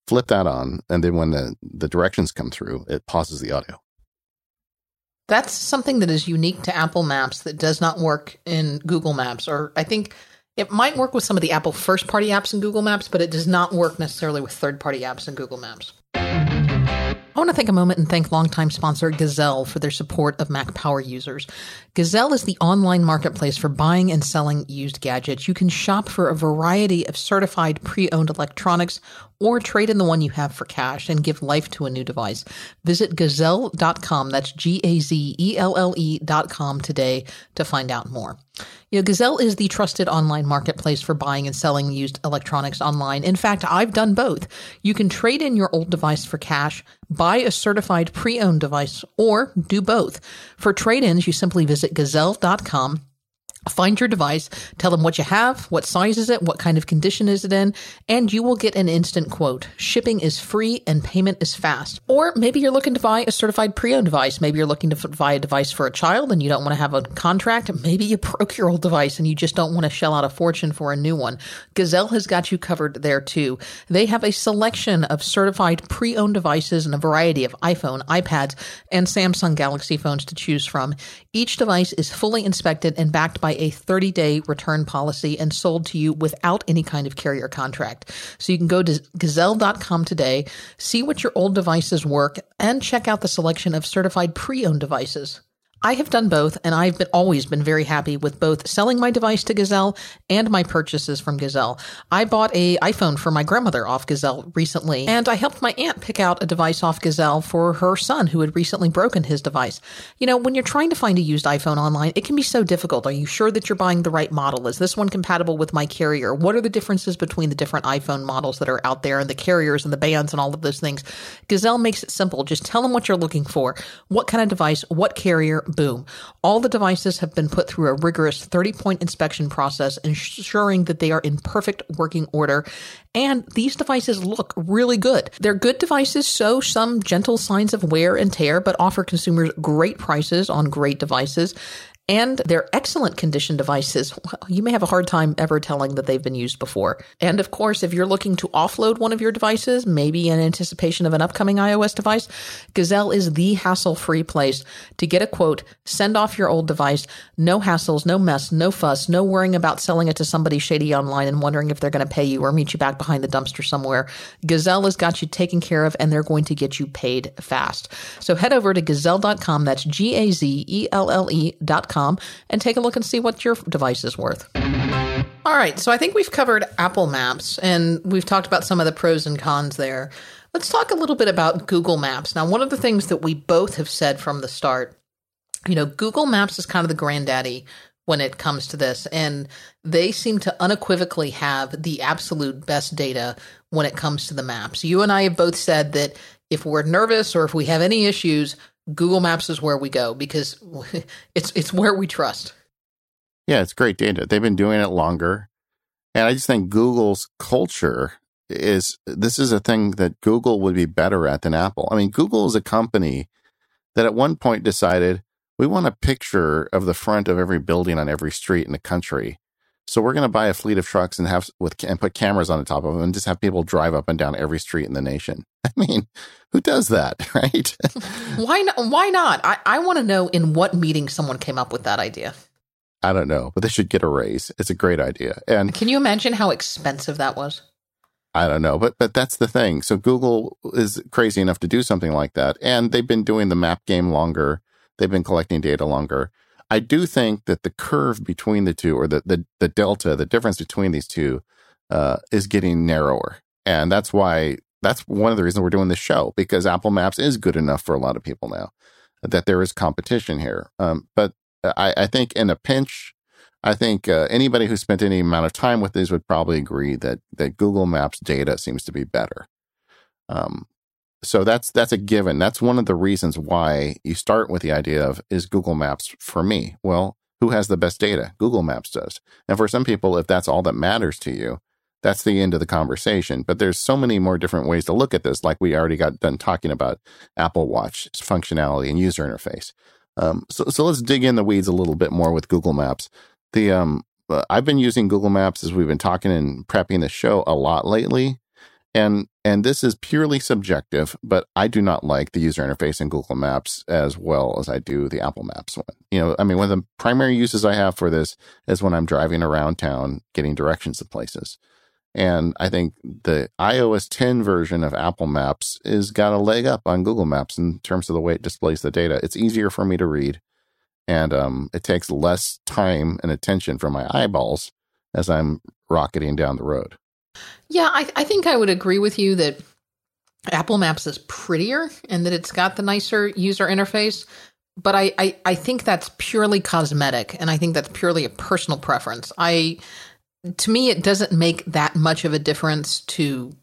flip that on, and then when the the directions come through, it pauses the audio. That's something that is unique to Apple Maps that does not work in Google Maps, or I think It might work with some of the Apple first party apps in Google Maps, but it does not work necessarily with third party apps in Google Maps. I want to take a moment and thank longtime sponsor Gazelle for their support of Mac Power users. Gazelle is the online marketplace for buying and selling used gadgets. You can shop for a variety of certified pre owned electronics or trade in the one you have for cash and give life to a new device. Visit gazelle.com, that's G A Z E L L E.com today to find out more. You know, Gazelle is the trusted online marketplace for buying and selling used electronics online. In fact, I've done both. You can trade in your old device for cash, buy a certified pre-owned device, or do both. For trade-ins, you simply visit gazelle.com Find your device, tell them what you have, what size is it, what kind of condition is it in, and you will get an instant quote. Shipping is free and payment is fast. Or maybe you're looking to buy a certified pre-owned device. Maybe you're looking to buy a device for a child and you don't want to have a contract. Maybe you broke your old device and you just don't want to shell out a fortune for a new one. Gazelle has got you covered there too. They have a selection of certified pre-owned devices and a variety of iPhone, iPads, and Samsung Galaxy phones to choose from. Each device is fully inspected and backed by a 30 day return policy and sold to you without any kind of carrier contract. So you can go to gazelle.com today, see what your old devices work, and check out the selection of certified pre owned devices. I have done both, and I've been, always been very happy with both selling my device to Gazelle and my purchases from Gazelle. I bought a iPhone for my grandmother off Gazelle recently, and I helped my aunt pick out a device off Gazelle for her son who had recently broken his device. You know, when you're trying to find a used iPhone online, it can be so difficult. Are you sure that you're buying the right model? Is this one compatible with my carrier? What are the differences between the different iPhone models that are out there and the carriers and the bands and all of those things? Gazelle makes it simple. Just tell them what you're looking for. What kind of device, what carrier, boom. All the devices have been put through a rigorous 30 point inspection process, ensuring that they are in perfect working order. And these devices look really good. They're good devices, show some gentle signs of wear and tear, but offer consumers great prices on great devices and they're excellent condition devices. Well, You may have a hard time ever telling that they've been used before. And of course, if you're looking to offload one of your devices, maybe in anticipation of an upcoming iOS device, Gazelle is the hassle free place to get a quote, send off your old device, no hassles, no mess, no fuss, no worrying about selling it to somebody shady online and wondering if they're going to pay you or meet you back behind the dumpster somewhere. Gazelle has got you taken care of and they're going to get you paid fast. So head over to gazelle.com. That's G A Z E L L E.com and take a look and see what your device is worth. All right, so I think we've covered Apple Maps and we've talked about some of the pros and cons there. Let's talk a little bit about Google Maps. Now, one of the things that we both have said from the start, you know, Google Maps is kind of the granddaddy when it comes to this, and they seem to unequivocally have the absolute best data when it comes to the maps. You and I have both said that if we're nervous or if we have any issues, Google Maps is where we go because it's it's where we trust. Yeah, it's great data. They've been doing it longer. And I just think Google's culture is this is a thing that Google would be better at than Apple. I mean, Google is a company that at one point decided we want a picture of the front of every building on every street in the country. So we're going to buy a fleet of trucks and have with and put cameras on the top of them and just have people drive up and down every street in the nation. I mean, who does that, right? why not? Why not? I, I want to know in what meeting someone came up with that idea. I don't know, but they should get a raise. It's a great idea. And can you imagine how expensive that was? I don't know, but but that's the thing. So Google is crazy enough to do something like that, and they've been doing the map game longer. They've been collecting data longer. I do think that the curve between the two, or the the, the delta, the difference between these two, uh, is getting narrower, and that's why that's one of the reasons we're doing this show because Apple Maps is good enough for a lot of people now that there is competition here. Um, but I, I, think in a pinch, I think uh, anybody who spent any amount of time with these would probably agree that that Google Maps data seems to be better. Um, so that's that's a given. That's one of the reasons why you start with the idea of is Google Maps for me? Well, who has the best data? Google Maps does. And for some people, if that's all that matters to you, that's the end of the conversation. But there's so many more different ways to look at this, like we already got done talking about Apple Watch functionality and user interface. Um, so, so let's dig in the weeds a little bit more with Google Maps. The um, uh, I've been using Google Maps as we've been talking and prepping the show a lot lately, and and this is purely subjective. But I do not like the user interface in Google Maps as well as I do the Apple Maps one. You know, I mean, one of the primary uses I have for this is when I'm driving around town getting directions to places. And I think the iOS 10 version of Apple Maps is got a leg up on Google Maps in terms of the way it displays the data. It's easier for me to read, and um, it takes less time and attention from my eyeballs as I'm rocketing down the road. Yeah, I, I think I would agree with you that Apple Maps is prettier and that it's got the nicer user interface. But I, I, I think that's purely cosmetic, and I think that's purely a personal preference. I to me, it doesn't make that much of a difference to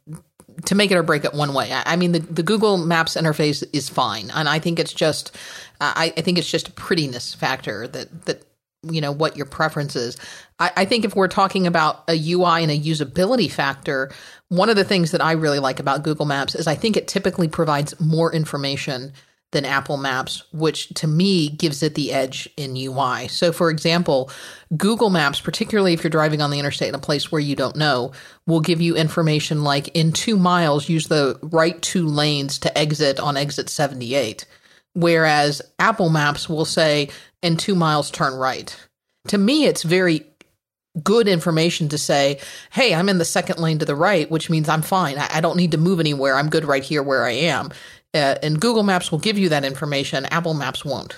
to make it or break it one way. I, I mean, the, the Google Maps interface is fine, and I think it's just I, I think it's just a prettiness factor that that you know what your preference is. I, I, think if we're talking about a UI and a usability factor, one of the things that I really like about Google Maps is I think it typically provides more information than Apple Maps, which to me gives it the edge in UI. So, for example, Google Maps, particularly if you're driving on the interstate in a place where you don't know, will give you information like in two miles, use the right two lanes to exit on exit 78. Whereas Apple Maps will say, in two miles, turn right. To me, it's very good information to say, hey, I'm in the second lane to the right, which means I'm fine. I, don't need to move anywhere. I'm good right here where I am. Uh, and Google Maps will give you that information. Apple Maps won't.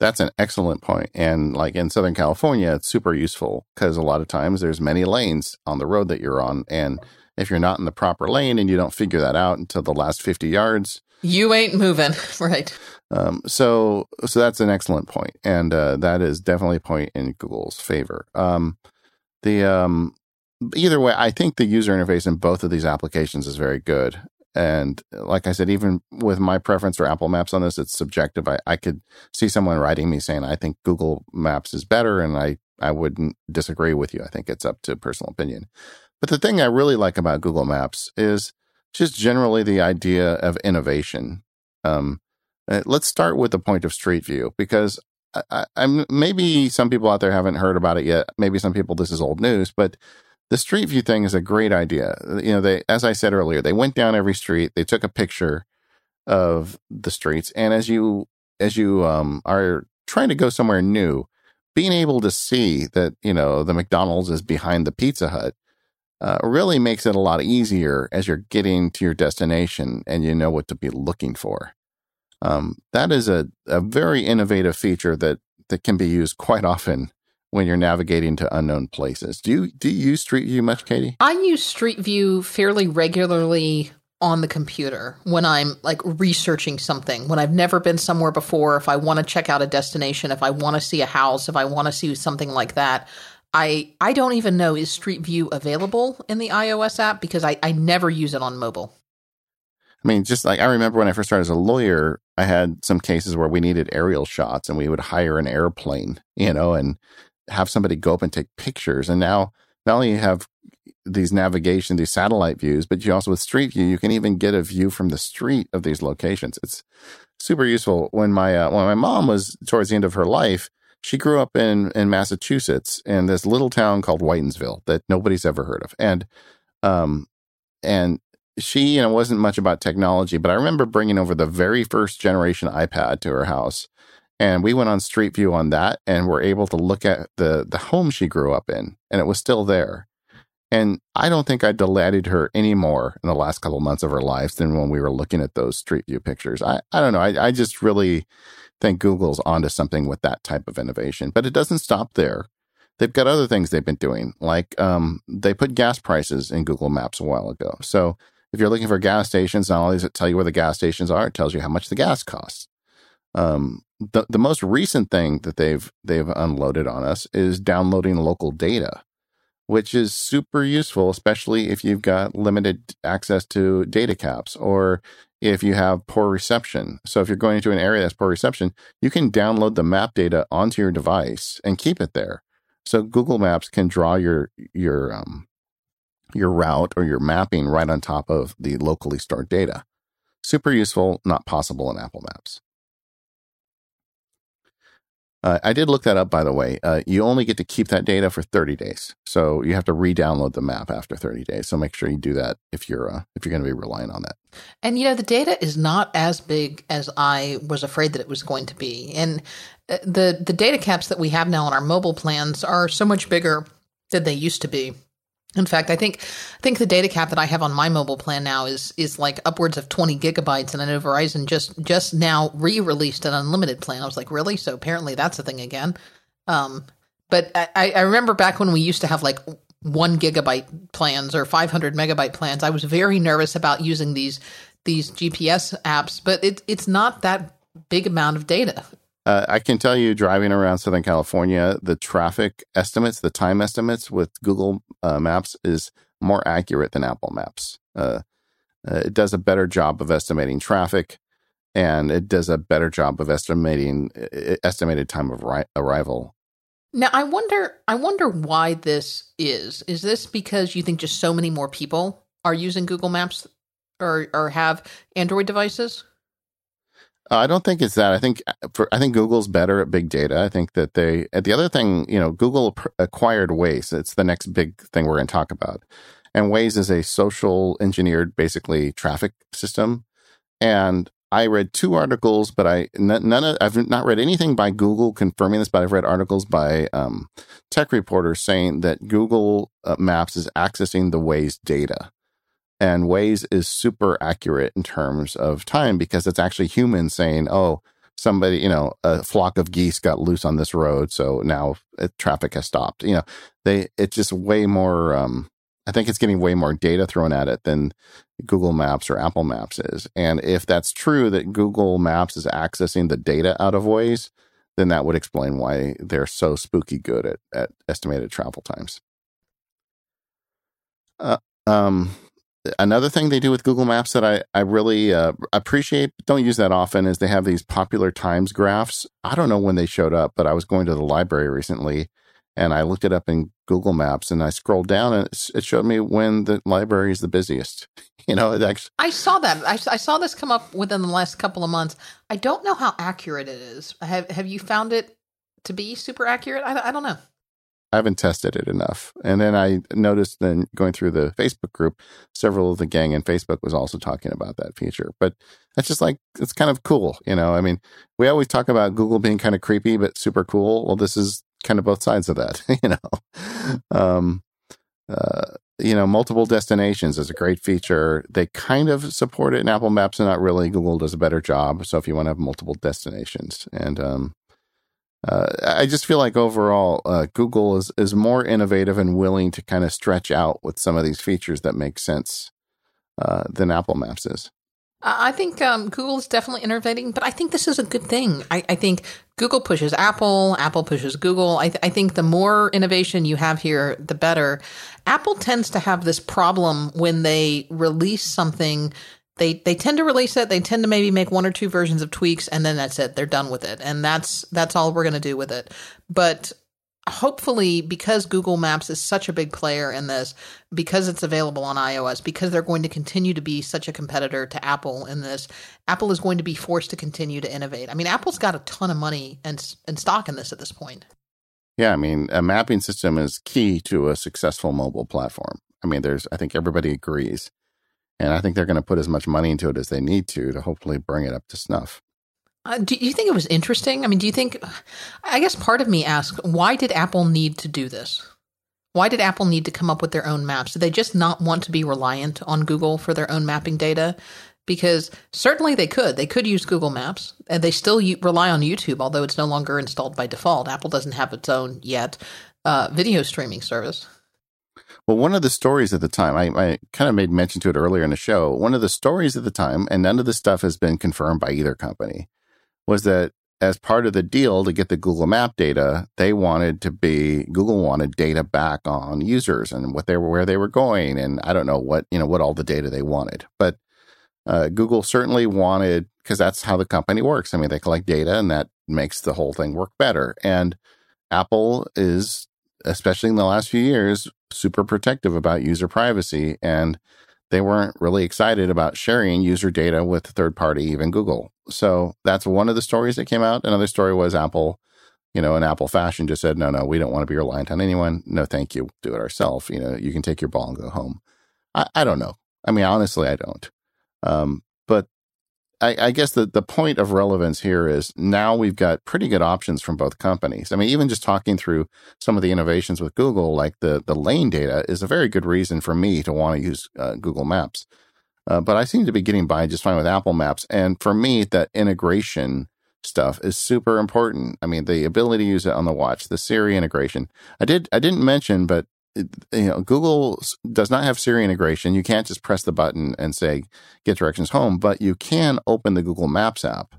That's an excellent point. And like in Southern California, it's super useful because a lot of times there's many lanes on the road that you're on. And if you're not in the proper lane and you don't figure that out until the last 50 yards, you ain't moving. right. Um, so, so that's an excellent point, and uh, that is definitely a point in Google's favor. Um, the um, either way, I think the user interface in both of these applications is very good. And like I said, even with my preference for Apple Maps on this, it's subjective. I, I could see someone writing me saying, I think Google Maps is better. And I, I wouldn't disagree with you. I think it's up to personal opinion. But the thing I really like about Google Maps is just generally the idea of innovation. Um, uh, let's start with the point of Street View because I, am maybe some people out there haven't heard about it yet. Maybe some people this is old news, but the street view thing is a great idea. You know, they, as I said earlier, they went down every street, they took a picture of the streets, and as you as you um, are trying to go somewhere new, being able to see that you know the McDonald's is behind the Pizza Hut uh, really makes it a lot easier as you're getting to your destination and you know what to be looking for. Um, that is a, a very innovative feature that that can be used quite often when you're navigating to unknown places. Do you do you use Street View much, Katie? I use Street View fairly regularly on the computer when I'm like researching something, when I've never been somewhere before, if I want to check out a destination, if I want to see a house, if I want to see something like that. I I don't even know is Street View available in the iOS app because I, I never use it on mobile. I mean, just like I remember when I first started as a lawyer, I had some cases where we needed aerial shots and we would hire an airplane, you know, and have somebody go up and take pictures. And now not only you have these navigation, these satellite views, but you also with Street View, you can even get a view from the street of these locations. It's super useful. When my uh, when my mom was towards the end of her life, she grew up in in Massachusetts in this little town called Whitinsville that nobody's ever heard of, and um and she you know wasn't much about technology, but I remember bringing over the very first generation iPad to her house and we went on Street View on that and were able to look at the the home she grew up in and it was still there. And I don't think I delighted her any more in the last couple months of her life than when we were looking at those Street View pictures. I, I don't know. I, I just really think Google's onto something with that type of innovation. But it doesn't stop there. They've got other things they've been doing, like um, they put gas prices in Google Maps a while ago. So if you're looking for gas stations, not only does it tell you where the gas stations are, it tells you how much the gas costs. Um, the the most recent thing that they've they've unloaded on us is downloading local data, which is super useful, especially if you've got limited access to data caps or if you have poor reception. So if you're going into an area that's poor reception, you can download the map data onto your device and keep it there. So Google Maps can draw your your um, your route or your mapping right on top of the locally stored data. Super useful, not possible in Apple Maps. Uh, I did look that up, by the way. Uh, you only get to keep that data for 30 days, so you have to re-download the map after 30 days. So make sure you do that if you're uh, if you're going to be relying on that. And you know, the data is not as big as I was afraid that it was going to be. And uh, the the data caps that we have now on our mobile plans are so much bigger than they used to be. In fact, I think I think the data cap that I have on my mobile plan now is is like upwards of 20 gigabytes, and I know Verizon just just now re-released an unlimited plan. I was like, really? So apparently that's a thing again. Um, but I, I remember back when we used to have like one gigabyte plans or 500 megabyte plans. I was very nervous about using these these GPS apps, but it, it's not that big amount of data. Uh, I can tell you, driving around Southern California, the traffic estimates, the time estimates with Google uh, Maps is more accurate than Apple Maps. Uh, uh it does a better job of estimating traffic, and it does a better job of estimating estimated time of ri- arrival. Now, I wonder, I wonder why this is. Is this because you think just so many more people are using Google Maps or or have Android devices? Uh, I don't think it's that. I think uh, for I think Google's better at big data. I think that they the other thing, you know, Google acquired Waze. It's the next big thing we're going to talk about. And Waze is a social engineered basically traffic system. And I read two articles, but I none of I've not read anything by Google confirming this, but I've read articles by um, tech reporters saying that Google uh, Maps is accessing the Waze data and Waze is super accurate in terms of time because it's actually humans saying, oh, somebody, you know, a flock of geese got loose on this road. So now uh, traffic has stopped. You know, they, it's just way more, um, I think it's getting way more data thrown at it than Google Maps or Apple Maps is. And if that's true that Google Maps is accessing the data out of Waze, then that would explain why they're so spooky good at, at estimated travel times. Uh, um, another thing they do with Google Maps that I, I really uh, appreciate, don't use that often, is they have these popular times graphs. I don't know when they showed up, but I was going to the library recently and I looked it up in Google Maps and I scrolled down and it showed me when the library is the busiest. You know, actually. I saw that. I, I saw this come up within the last couple of months. I don't know how accurate it is. Have Have you found it to be super accurate? I, I don't know. I haven't tested it enough. And then I noticed then going through the Facebook group, several of the gang in Facebook was also talking about that feature. But that's just like, it's kind of cool. You know, I mean, we always talk about Google being kind of creepy, but super cool. Well, this is kind of both sides of that, you know. Um, uh, you know, multiple destinations is a great feature. They kind of support it in Apple Maps and not really. Google does a better job. So if you want to have multiple destinations and, um, uh, I just feel like overall, uh, Google is is more innovative and willing to kind of stretch out with some of these features that make sense uh, than Apple Maps is. I think um, Google is definitely innovating, but I think this is a good thing. I, I think Google pushes Apple, Apple pushes Google. I, th- I, think the more innovation you have here, the better. Apple tends to have this problem when they release something they they tend to release it. They tend to maybe make one or two versions of tweaks, and then that's it. They're done with it, and that's that's all we're going to do with it. But hopefully, because Google Maps is such a big player in this, because it's available on iOS, because they're going to continue to be such a competitor to Apple in this, Apple is going to be forced to continue to innovate. I mean, Apple's got a ton of money and and stock in this at this point. Yeah, I mean, a mapping system is key to a successful mobile platform. I mean, there's I think everybody agrees. And I think they're going to put as much money into it as they need to to hopefully bring it up to snuff. Uh, do you think it was interesting? I mean, do you think? I guess part of me asks, why did Apple need to do this? Why did Apple need to come up with their own maps? Did they just not want to be reliant on Google for their own mapping data? Because certainly they could. They could use Google Maps, and they still u- rely on YouTube, although it's no longer installed by default. Apple doesn't have its own yet uh, video streaming service. Well, one of the stories at the time, I, I kind of made mention to it earlier in the show. One of the stories at the time, and none of this stuff has been confirmed by either company, was that as part of the deal to get the Google Map data, they wanted to be Google wanted data back on users and what they were where they were going, and I don't know what you know what all the data they wanted, but uh, Google certainly wanted because that's how the company works. I mean, they collect data, and that makes the whole thing work better. And Apple is especially in the last few years, super protective about user privacy. And they weren't really excited about sharing user data with third party, even Google. So that's one of the stories that came out. Another story was Apple you know, in Apple fashion, just said, no, no, we don't want to be reliant on anyone. No, thank you. Do it ourselves. You know, you can take your ball and go home. I, I don't know. I mean, honestly, I don't. Um, I, I, guess the, the point of relevance here is now we've got pretty good options from both companies. I mean, even just talking through some of the innovations with Google, like the, the lane data is a very good reason for me to want to use uh, Google Maps. Uh, but I seem to be getting by just fine with Apple Maps. And for me, that integration stuff is super important. I mean, the ability to use it on the watch, the Siri integration. I did, I didn't mention, but you know, Google does not have Siri integration. You can't just press the button and say, get directions home, but you can open the Google Maps app.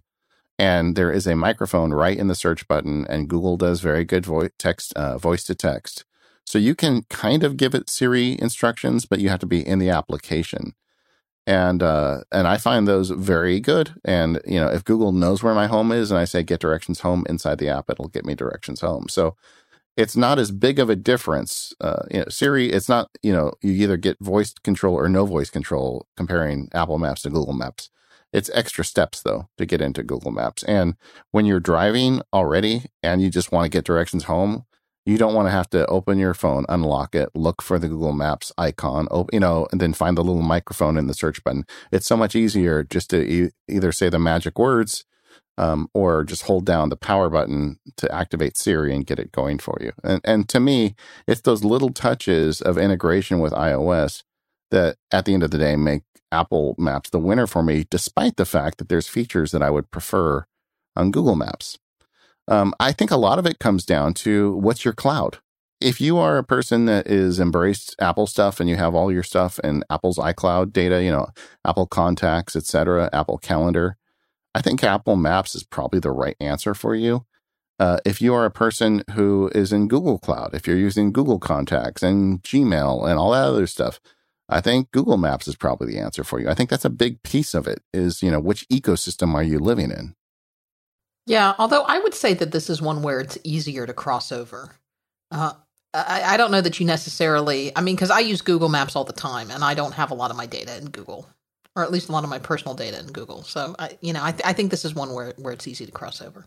And there is a microphone right in the search button, and Google does very good voice text, uh, voice to text. So you can kind of give it Siri instructions, but you have to be in the application. And uh, and I find those very good. And you know, if Google knows where my home is, and I say get directions home inside the app, it'll get me directions home. So it's not as big of a difference. Uh, you know, Siri, it's not, you know, you either get voice control or no voice control comparing Apple Maps to Google Maps. It's extra steps though to get into Google Maps. And when you're driving already and you just want to get directions home, you don't want to have to open your phone, unlock it, look for the Google Maps icon, you know, and then find the little microphone in the search button. It's so much easier just to e- either say the magic words um, or just hold down the power button to activate Siri and get it going for you. And, and to me, it's those little touches of integration with iOS that at the end of the day make Apple Maps the winner for me, despite the fact that there's features that I would prefer on Google Maps. Um, I think a lot of it comes down to what's your cloud. If you are a person that is embraced Apple stuff and you have all your stuff in Apple's iCloud data, you know, Apple Contacts, etc., Apple Calendar, I think Apple Maps is probably the right answer for you. Uh, if you are a person who is in Google Cloud, if you're using Google Contacts and Gmail and all that other stuff, I think Google Maps is probably the answer for you. I think that's a big piece of it is, you know, which ecosystem are you living in? Yeah, although I would say that this is one where it's easier to cross over. Uh, I, I, don't know that you necessarily, I mean, because I use Google Maps all the time and I don't have a lot of my data in Google or at least a lot of my personal data in Google. So, I, you know, I, th- I think this is one where, where it's easy to cross over.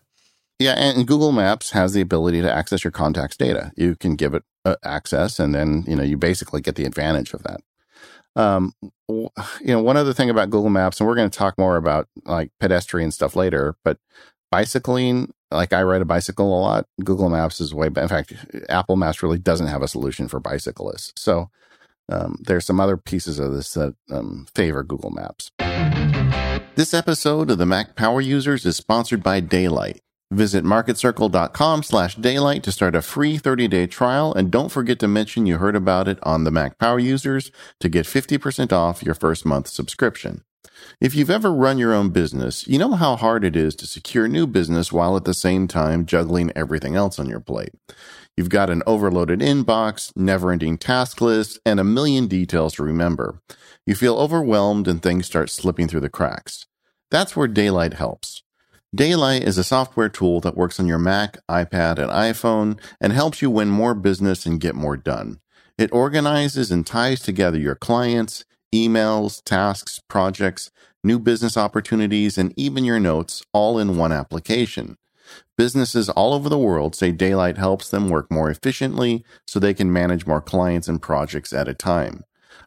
Yeah, and Google Maps has the ability to access your contacts data. You can give it uh, access, and then you know you basically get the advantage of that. Um, you know, one other thing about Google Maps, and we're going to talk more about like pedestrian stuff later, but bicycling, like I ride a bicycle a lot. Google Maps is way. In fact, Apple Maps really doesn't have a solution for bicyclists. So um, there's some other pieces of this that um, favor Google Maps. This episode of the Mac Power Users is sponsored by Daylite. Visit marketcircle.com slash daylite to start a free 30-day trial, and don't forget to mention you heard about it on the Mac Power Users to get 50% off your first month subscription. If you've ever run your own business, you know how hard it is to secure new business while at the same time juggling everything else on your plate. You've got an overloaded inbox, never ending task list, and a million details to remember. You feel overwhelmed and things start slipping through the cracks. That's where Daylite helps. Daylite is a software tool that works on your Mac, iPad, and iPhone and helps you win more business and get more done. It organizes and ties together your clients, emails, tasks, projects, new business opportunities, and even your notes all in one application. Businesses all over the world say Daylite helps them work more efficiently so they can manage more clients and projects at a time.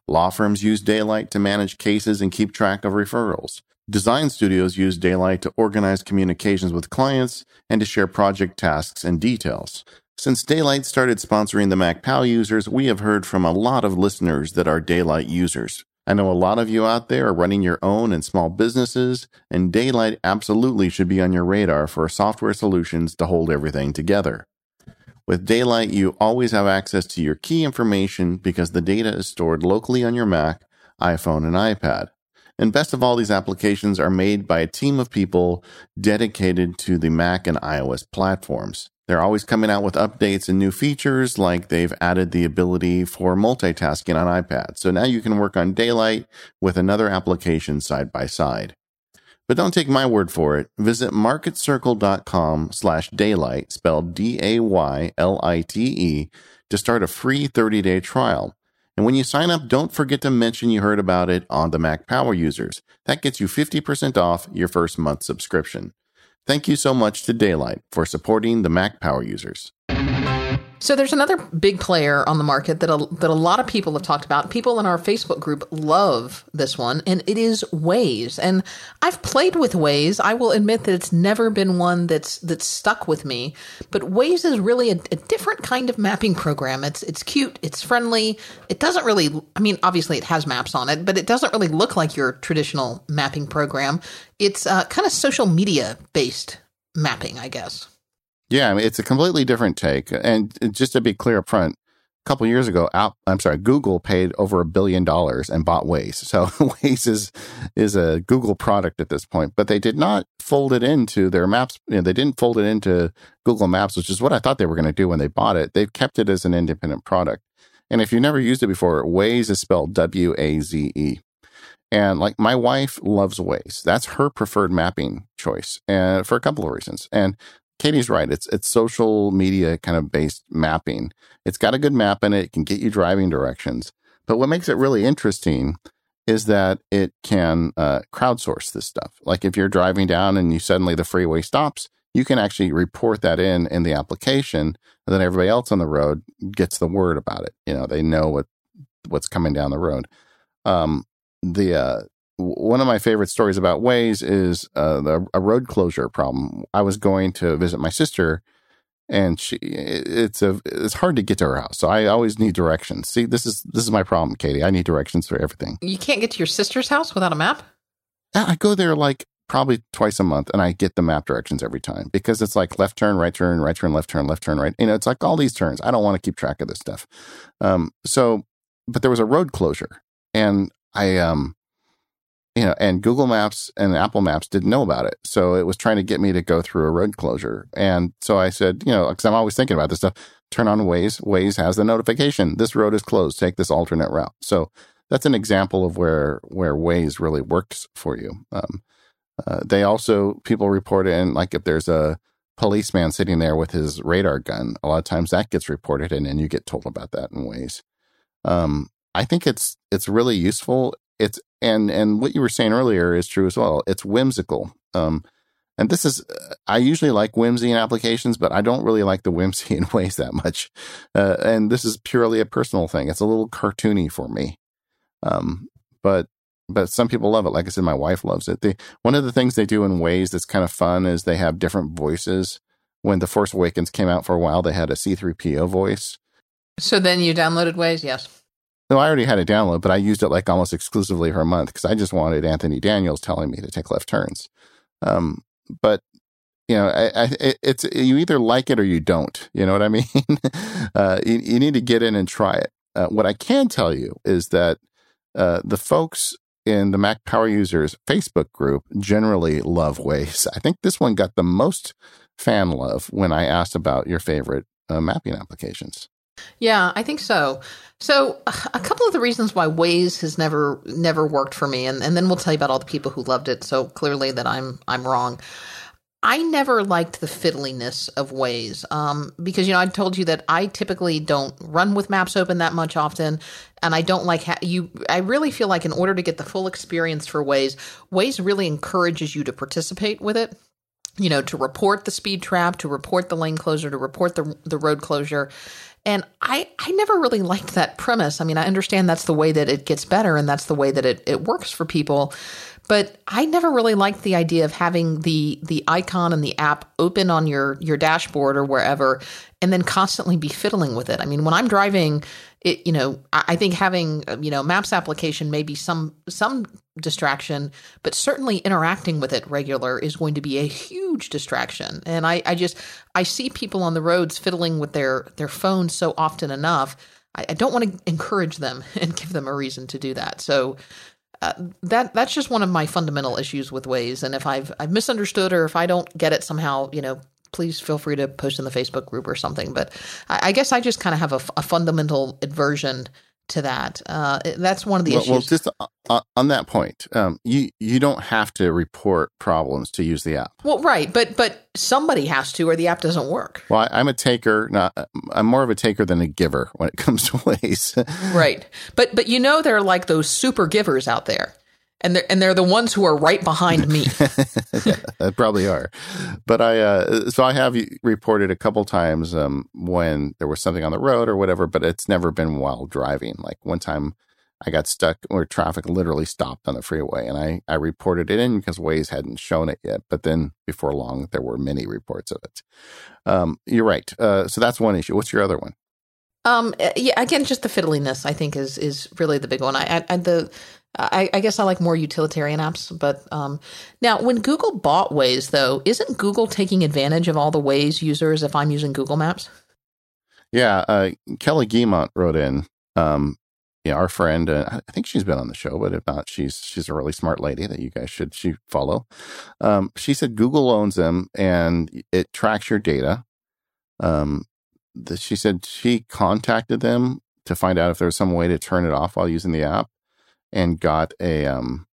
Law firms use Daylite to manage cases and keep track of referrals. Design studios use Daylite to organize communications with clients and to share project tasks and details. Since Daylite started sponsoring the Mac Power users, we have heard from a lot of listeners that are Daylite users. I know a lot of you out there are running your own and small businesses, and Daylite absolutely should be on your radar for software solutions to hold everything together. With Daylite, you always have access to your key information because the data is stored locally on your Mac, iPhone, and iPad. And best of all, these applications are made by a team of people dedicated to the Mac and iOS platforms. They're always coming out with updates and new features, like they've added the ability for multitasking on iPad. So now you can work on Daylite with another application side by side. But don't take my word for it. Visit marketcircle.com slash daylite, spelled D-A-Y-L-I-T-E, to start a free 30-day trial. And when you sign up, don't forget to mention you heard about it on the Mac Power Users. That gets you 50% off your first month subscription. Thank you so much to Daylite for supporting the Mac Power users. So there's another big player on the market that a, that a lot of people have talked about. People in our Facebook group love this one, and it is Waze. And I've played with Waze. I will admit that it's never been one that's that's stuck with me. But Waze is really a, a different kind of mapping program. It's it's cute. It's friendly. It doesn't really. I mean, obviously it has maps on it, but it doesn't really look like your traditional mapping program. It's uh, kind of social media based mapping, I guess. Yeah, I mean, it's a completely different take. And just to be clear up front, a couple years ago, I'm sorry, Google paid over a billion dollars and bought Waze. So Waze is is a Google product at this point, but they did not fold it into their maps. You know, they didn't fold it into Google Maps, which is what I thought they were going to do when they bought it. They've kept it as an independent product. And if you've never used it before, Waze is spelled W A Z E. And like my wife loves Waze. That's her preferred mapping choice, and for a couple of reasons. And Katie's right. It's it's social media kind of based mapping. It's got a good map in it. It can get you driving directions. But what makes it really interesting is that it can uh, crowdsource this stuff. Like if you're driving down and you suddenly the freeway stops, you can actually report that in in the application, and then everybody else on the road gets the word about it. You know, they know what what's coming down the road. Um, the uh, one of my favorite stories about Waze is uh, the, a road closure problem. I was going to visit my sister, and she it's a it's hard to get to her house, so I always need directions. See, this is this is my problem, Katie. I need directions for everything. You can't get to your sister's house without a map. I go there like probably twice a month, and I get the map directions every time because it's like left turn, right turn, right turn, left turn, left turn, right. You know, it's like all these turns. I don't want to keep track of this stuff. Um, so, but there was a road closure, and I um you know, and Google Maps and Apple Maps didn't know about it. So it was trying to get me to go through a road closure. And so I said, you know, because I'm always thinking about this stuff, turn on Waze. Waze has the notification. This road is closed. Take this alternate route. So that's an example of where where Waze really works for you. Um, uh, they also people report in like if there's a policeman sitting there with his radar gun, a lot of times that gets reported in, and you get told about that in Waze. Um, I think it's it's really useful. It's and and what you were saying earlier is true as well. It's whimsical. Um, and this is I usually like whimsy in applications, but I don't really like the whimsy in Waze that much. Uh, and this is purely a personal thing. It's a little cartoony for me. Um, but but some people love it. Like I said, my wife loves it. They, one of the things they do in Waze that's kind of fun is they have different voices. When The Force Awakens came out for a while, they had a C3PO voice. So then you downloaded Waze, yes. No, I already had it download, but I used it like almost exclusively for a month because I just wanted Anthony Daniels telling me to take left turns. Um, but you know, I, I, it's you either like it or you don't. You know what I mean? uh, you, you, need to get in and try it. Uh, what I can tell you is that uh, the folks in the Mac Power Users Facebook group generally love Waze. I think this one got the most fan love when I asked about your favorite uh, mapping applications. Yeah, I think so. So a couple of the reasons why Waze has never never worked for me, and, and then we'll tell you about all the people who loved it. So clearly that I'm I'm wrong. I never liked the fiddliness of Waze um, because you know I told you that I typically don't run with maps open that much often, and I don't like ha- you. I really feel like in order to get the full experience for Waze, Waze really encourages you to participate with it you know, to report the speed trap, to report the lane closure, to report the the road closure. And I, I never really liked that premise. I mean, I understand that's the way that it gets better and that's the way that it, it works for people. But I never really liked the idea of having the the icon and the app open on your your dashboard or wherever and then constantly be fiddling with it. I mean, when I'm driving, it you know, I think having you know Maps application may be some some distraction, but certainly interacting with it regular is going to be a huge distraction. And I, I just I see people on the roads fiddling with their their phones so often enough. I, I don't want to encourage them and give them a reason to do that. So uh, that that's just one of my fundamental issues with Waze And if I've I've misunderstood or if I don't get it somehow, you know, please feel free to post in the Facebook group or something. But I, I guess I just kind of have a, a, fundamental aversion to that. Uh, that's one of the well, issues. Well, just uh, uh, on that point, um, you you don't have to report problems to use the app. Well, right, but but somebody has to, or the app doesn't work. Well, I, am a taker. Not I'm more of a taker than a giver when it comes to Waze. right, but but you know there are like those super givers out there. And they're and they're the ones who are right behind me. yeah, probably are, but I uh, so I have reported a couple times um, when there was something on the road or whatever, but it's never been while driving. Like one time, I got stuck where traffic literally stopped on the freeway, and I I reported it in because Waze hadn't shown it yet. But then before long, there were many reports of it. Um, you're right. Uh, so that's one issue. What's your other one? Um, eh, yeah, again, just the fiddliness, I think, is is really the big one. I, I the I, I, guess I like more utilitarian apps, but um, now when Google bought Waze, though, isn't Google taking advantage of all the Waze users if I'm using Google Maps? Yeah, uh, Kelly Guimont wrote in. Um, yeah, our friend, uh, I think she's been on the show, but if not, she's she's a really smart lady that you guys should she follow. Um, she said Google owns them and it tracks your data. Um, the, she said she contacted them to find out if there was some way to turn it off while using the app and got a um,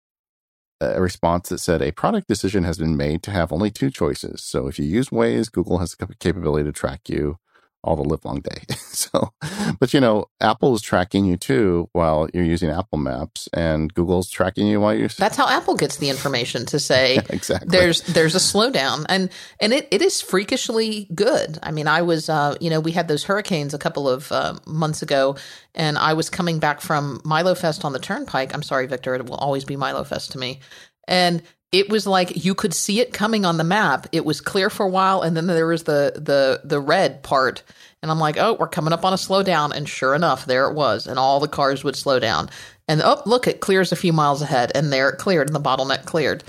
a response that said a product decision has been made to have only two choices. So if you use Waze, Google has the capability to track you all the live long day. so, but you know, Apple is tracking you too while you're using Apple Maps, and Google's tracking you while you're. That's how Apple gets the information to say yeah, exactly. There's there's a slowdown, and and it, it is freakishly good. I mean, I was uh, you know we had those hurricanes a couple of uh, months ago, and I was coming back from MILOfest on the Turnpike. I'm sorry, Victor, it will always be MILOfest to me, and it was like you could see it coming on the map. It was clear for a while, and then there was the the the red part, and I'm like, oh, we're coming up on a slowdown, and sure enough, there it was, and all the cars would slow down, and oh, look, it clears a few miles ahead, and there it cleared, and the bottleneck cleared.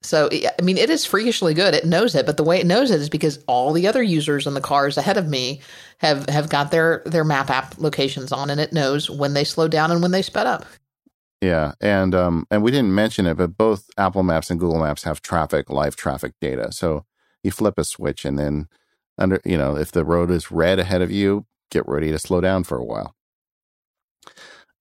So I mean, it is freakishly good. It knows it, but the way it knows it is because all the other users in the cars ahead of me have have got their their map app locations on, and it knows when they slow down and when they sped up. Yeah, and um, and we didn't mention it, but both Apple Maps and Google Maps have traffic, live traffic data. So you flip a switch, and then under, you know, if the road is red ahead of you, get ready to slow down for a while.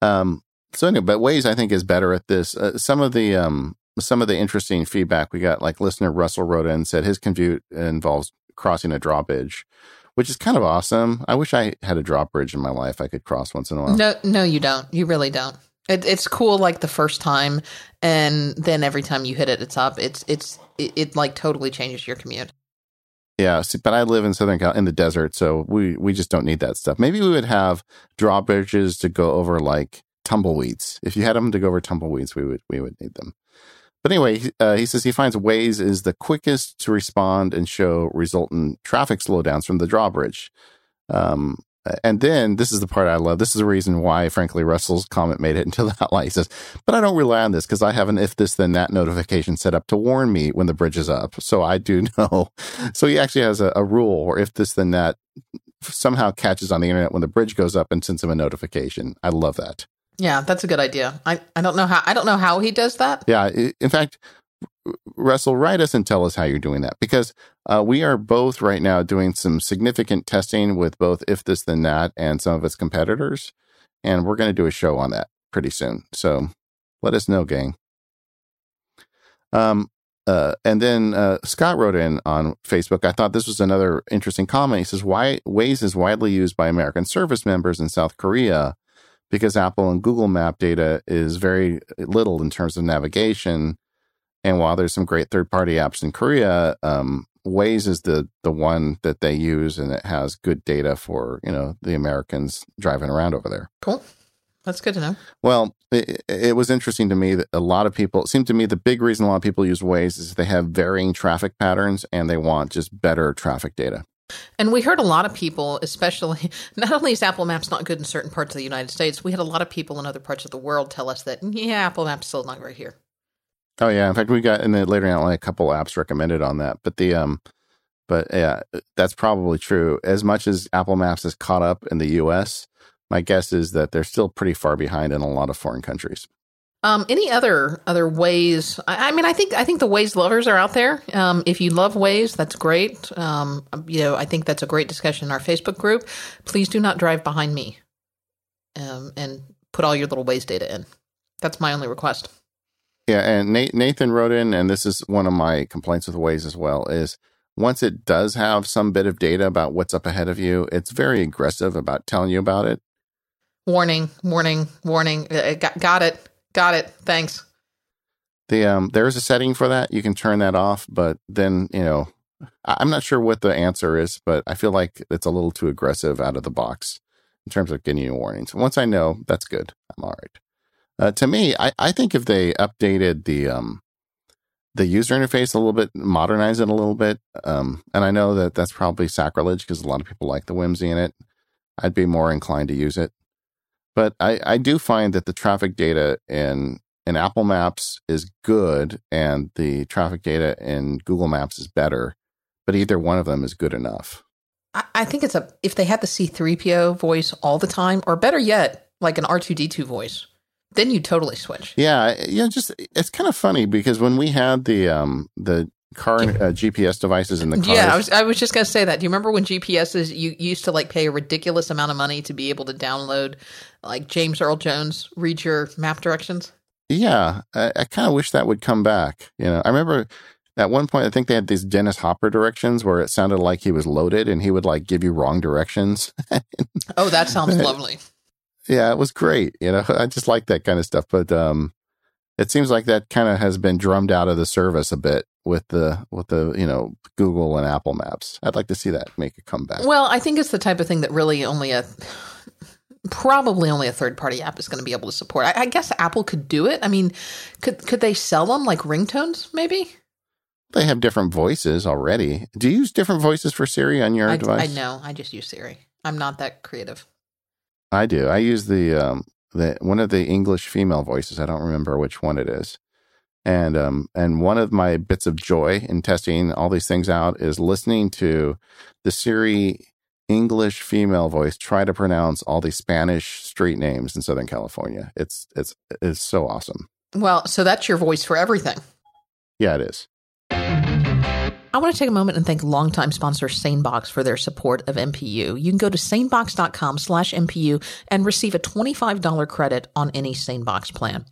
Um. So anyway, but Waze I think is better at this. Uh, some of the um, some of the interesting feedback we got, like listener Russell wrote in said his commute involves crossing a drawbridge, which is kind of awesome. I wish I had a drawbridge in my life I could cross once in a while. No, no, you don't. You really don't. It, it's cool like the first time, and then every time you hit it, it's up. It's it's it, it like totally changes your commute. Yeah, see, but I live in Southern Cal in the desert, so we we just don't need that stuff. Maybe we would have drawbridges to go over like tumbleweeds. If you had them to go over tumbleweeds, we would we would need them. But anyway, uh, he says he finds Waze is the quickest to respond and show resultant traffic slowdowns from the drawbridge. Um, and then this is the part I love. This is the reason why, frankly, Russell's comment made it into the outline. He says, but I don't rely on this because I have an if this then that notification set up to warn me when the bridge is up. So I do know. So he actually has a, a rule or if this then that somehow catches on the internet when the bridge goes up and sends him a notification. I love that. Yeah, that's a good idea. I, I don't know how I don't know how he does that. Yeah, in fact, Russell, write us and tell us how you're doing that because uh, we are both right now doing some significant testing with both If This Then That and some of its competitors. And we're going to do a show on that pretty soon. So let us know, gang. Um, uh, and then uh, Scott wrote in on Facebook. I thought this was another interesting comment. He says, "Why Waze is widely used by American service members in South Korea because Apple and Google Map data is very little in terms of navigation." And while there's some great third party apps in Korea, um, Waze is the the one that they use, and it has good data for you know the Americans driving around over there. Cool, that's good to know. Well, it, it was interesting to me that a lot of people. It seemed to me the big reason a lot of people use Waze is they have varying traffic patterns and they want just better traffic data. And we heard a lot of people, especially not only is Apple Maps not good in certain parts of the United States, we had a lot of people in other parts of the world tell us that yeah, Apple Maps still not great here. Oh yeah, in fact, we got in the later on a couple apps recommended on that. But the um, but yeah, that's probably true. As much as Apple Maps is caught up in the U.S., my guess is that they're still pretty far behind in a lot of foreign countries. Um, any other other ways? I, I, mean, I think I think the Waze lovers are out there. Um, if you love Waze, that's great. Um, you know, I think that's a great discussion in our Facebook group. Please do not drive behind me, um, and put all your little Waze data in. That's my only request. Yeah, and Nathan wrote in, and this is one of my complaints with Waze as well, is once it does have some bit of data about what's up ahead of you, it's very aggressive about telling you about it. Warning, warning, warning. Uh, got, got it. Got it. Thanks. The um, there's a setting for that. You can turn that off, but then you know, I'm not sure what the answer is, but I feel like it's a little too aggressive out of the box in terms of getting you warnings. Once I know, that's good. I'm all right. Uh, to me, I, I think if they updated the um, the user interface a little bit, modernize it a little bit, um, and I know that that's probably sacrilege because a lot of people like the whimsy in it. I'd be more inclined to use it. But I, I do find that the traffic data in in Apple Maps is good and the traffic data in Google Maps is better, but either one of them is good enough. I, I think it's a if they had the C3PO voice all the time, or better yet, like an R2D2 voice, then you totally switch. Yeah, yeah. Just it's kind of funny because when we had the um the car uh, GPS devices in the car. Yeah, I was, I was just going to say that. Do you remember when GPSs you used to like pay a ridiculous amount of money to be able to download like James Earl Jones read your map directions? Yeah, I, I kind of wish that would come back. You know, I remember at one point I think they had these Dennis Hopper directions where it sounded like he was loaded and he would like give you wrong directions. oh, that sounds lovely. Yeah, it was great. You know, I just like that kind of stuff. But um, it seems like that kind of has been drummed out of the service a bit with the with the you know Google and Apple Maps. I'd like to see that make a comeback. Well, I think it's the type of thing that really only a probably only a third party app is going to be able to support. I, I, guess Apple could do it. I mean, could could they sell them like ringtones? Maybe they have different voices already. Do you use different voices for Siri on your I, device? I know. I just use Siri. I'm not that creative. I do. I use the um the one of the English female voices. I don't remember which one it is. And um and one of my bits of joy in testing all these things out is listening to the Siri English female voice try to pronounce all these Spanish street names in Southern California. It's it's it's so awesome. Well, so that's your voice for everything. Yeah, it is. I want to take a moment and thank longtime sponsor SaneBox for their support of MPU. You can go to sanebox.com slash MPU and receive a $25 credit on any SaneBox plan.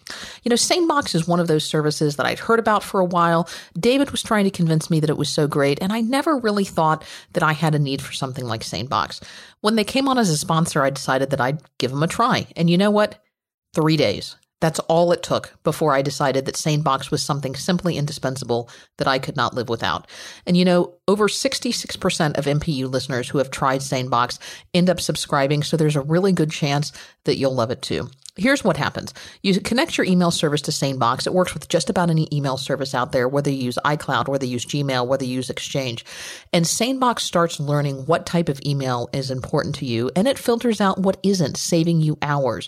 You know, SaneBox is one of those services that I'd heard about for a while. David was trying to convince me that it was so great, and I never really thought that I had a need for something like SaneBox. When they came on as a sponsor, I decided that I'd give them a try. And you know what? Three days. That's all it took before I decided that SaneBox was something simply indispensable that I could not live without. And you know, over 66% of MPU listeners who have tried SaneBox end up subscribing, so there's a really good chance that you'll love it too. Here's what happens. You connect your email service to SaneBox. It works with just about any email service out there, whether you use iCloud, whether you use Gmail, whether you use Exchange. And SaneBox starts learning what type of email is important to you, and it filters out what isn't, saving you hours.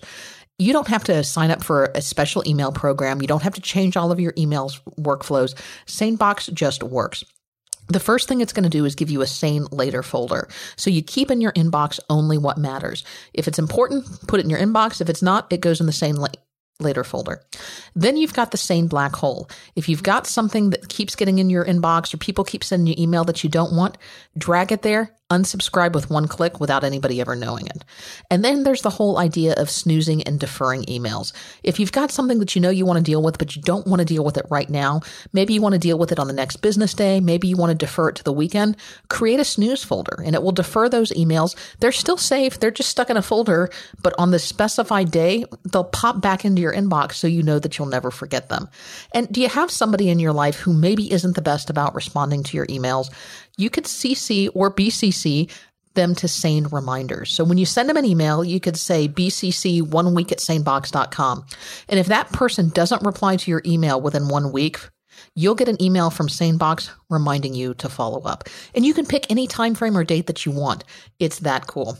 You don't have to sign up for a special email program. You don't have to change all of your emails workflows. SaneBox just works. The first thing it's going to do is give you a sane later folder. So you keep in your inbox only what matters. If it's important, put it in your inbox. If it's not, it goes in the sane la- later folder. Then you've got the sane black hole. If you've got something that keeps getting in your inbox or people keep sending you email that you don't want, drag it there unsubscribe with one click without anybody ever knowing it. And then there's the whole idea of snoozing and deferring emails. If you've got something that you know you want to deal with, but you don't want to deal with it right now, maybe you want to deal with it on the next business day, maybe you want to defer it to the weekend, create a snooze folder and it will defer those emails. They're still safe. They're just stuck in a folder, but on the specified day, they'll pop back into your inbox so you know that you'll never forget them. And do you have somebody in your life who maybe isn't the best about responding to your emails? You could CC or BCC them to sane reminders. So when you send them an email, you could say BCC one week at sanebox.com. And if that person doesn't reply to your email within one week, you'll get an email from SaneBox reminding you to follow up. And you can pick any time frame or date that you want. It's that cool.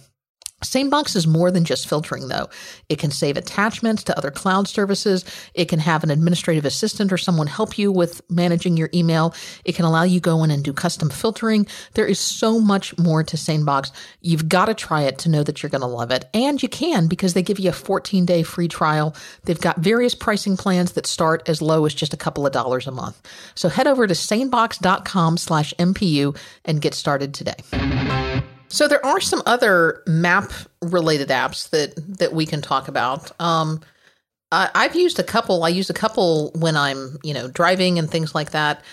SaneBox is more than just filtering, though. It can save attachments to other cloud services. It can have an administrative assistant or someone help you with managing your email. It can allow you go in and do custom filtering. There is so much more to SaneBox. You've got to try it to know that you're going to love it. And you can because they give you a 14 day free trial. They've got various pricing plans that start as low as just a couple of dollars a month. So head over to sanebox.com slash MPU and get started today. So there are some other map related apps that that we can talk about. Um, I, I've used a couple. I use a couple when I'm you know driving and things like that.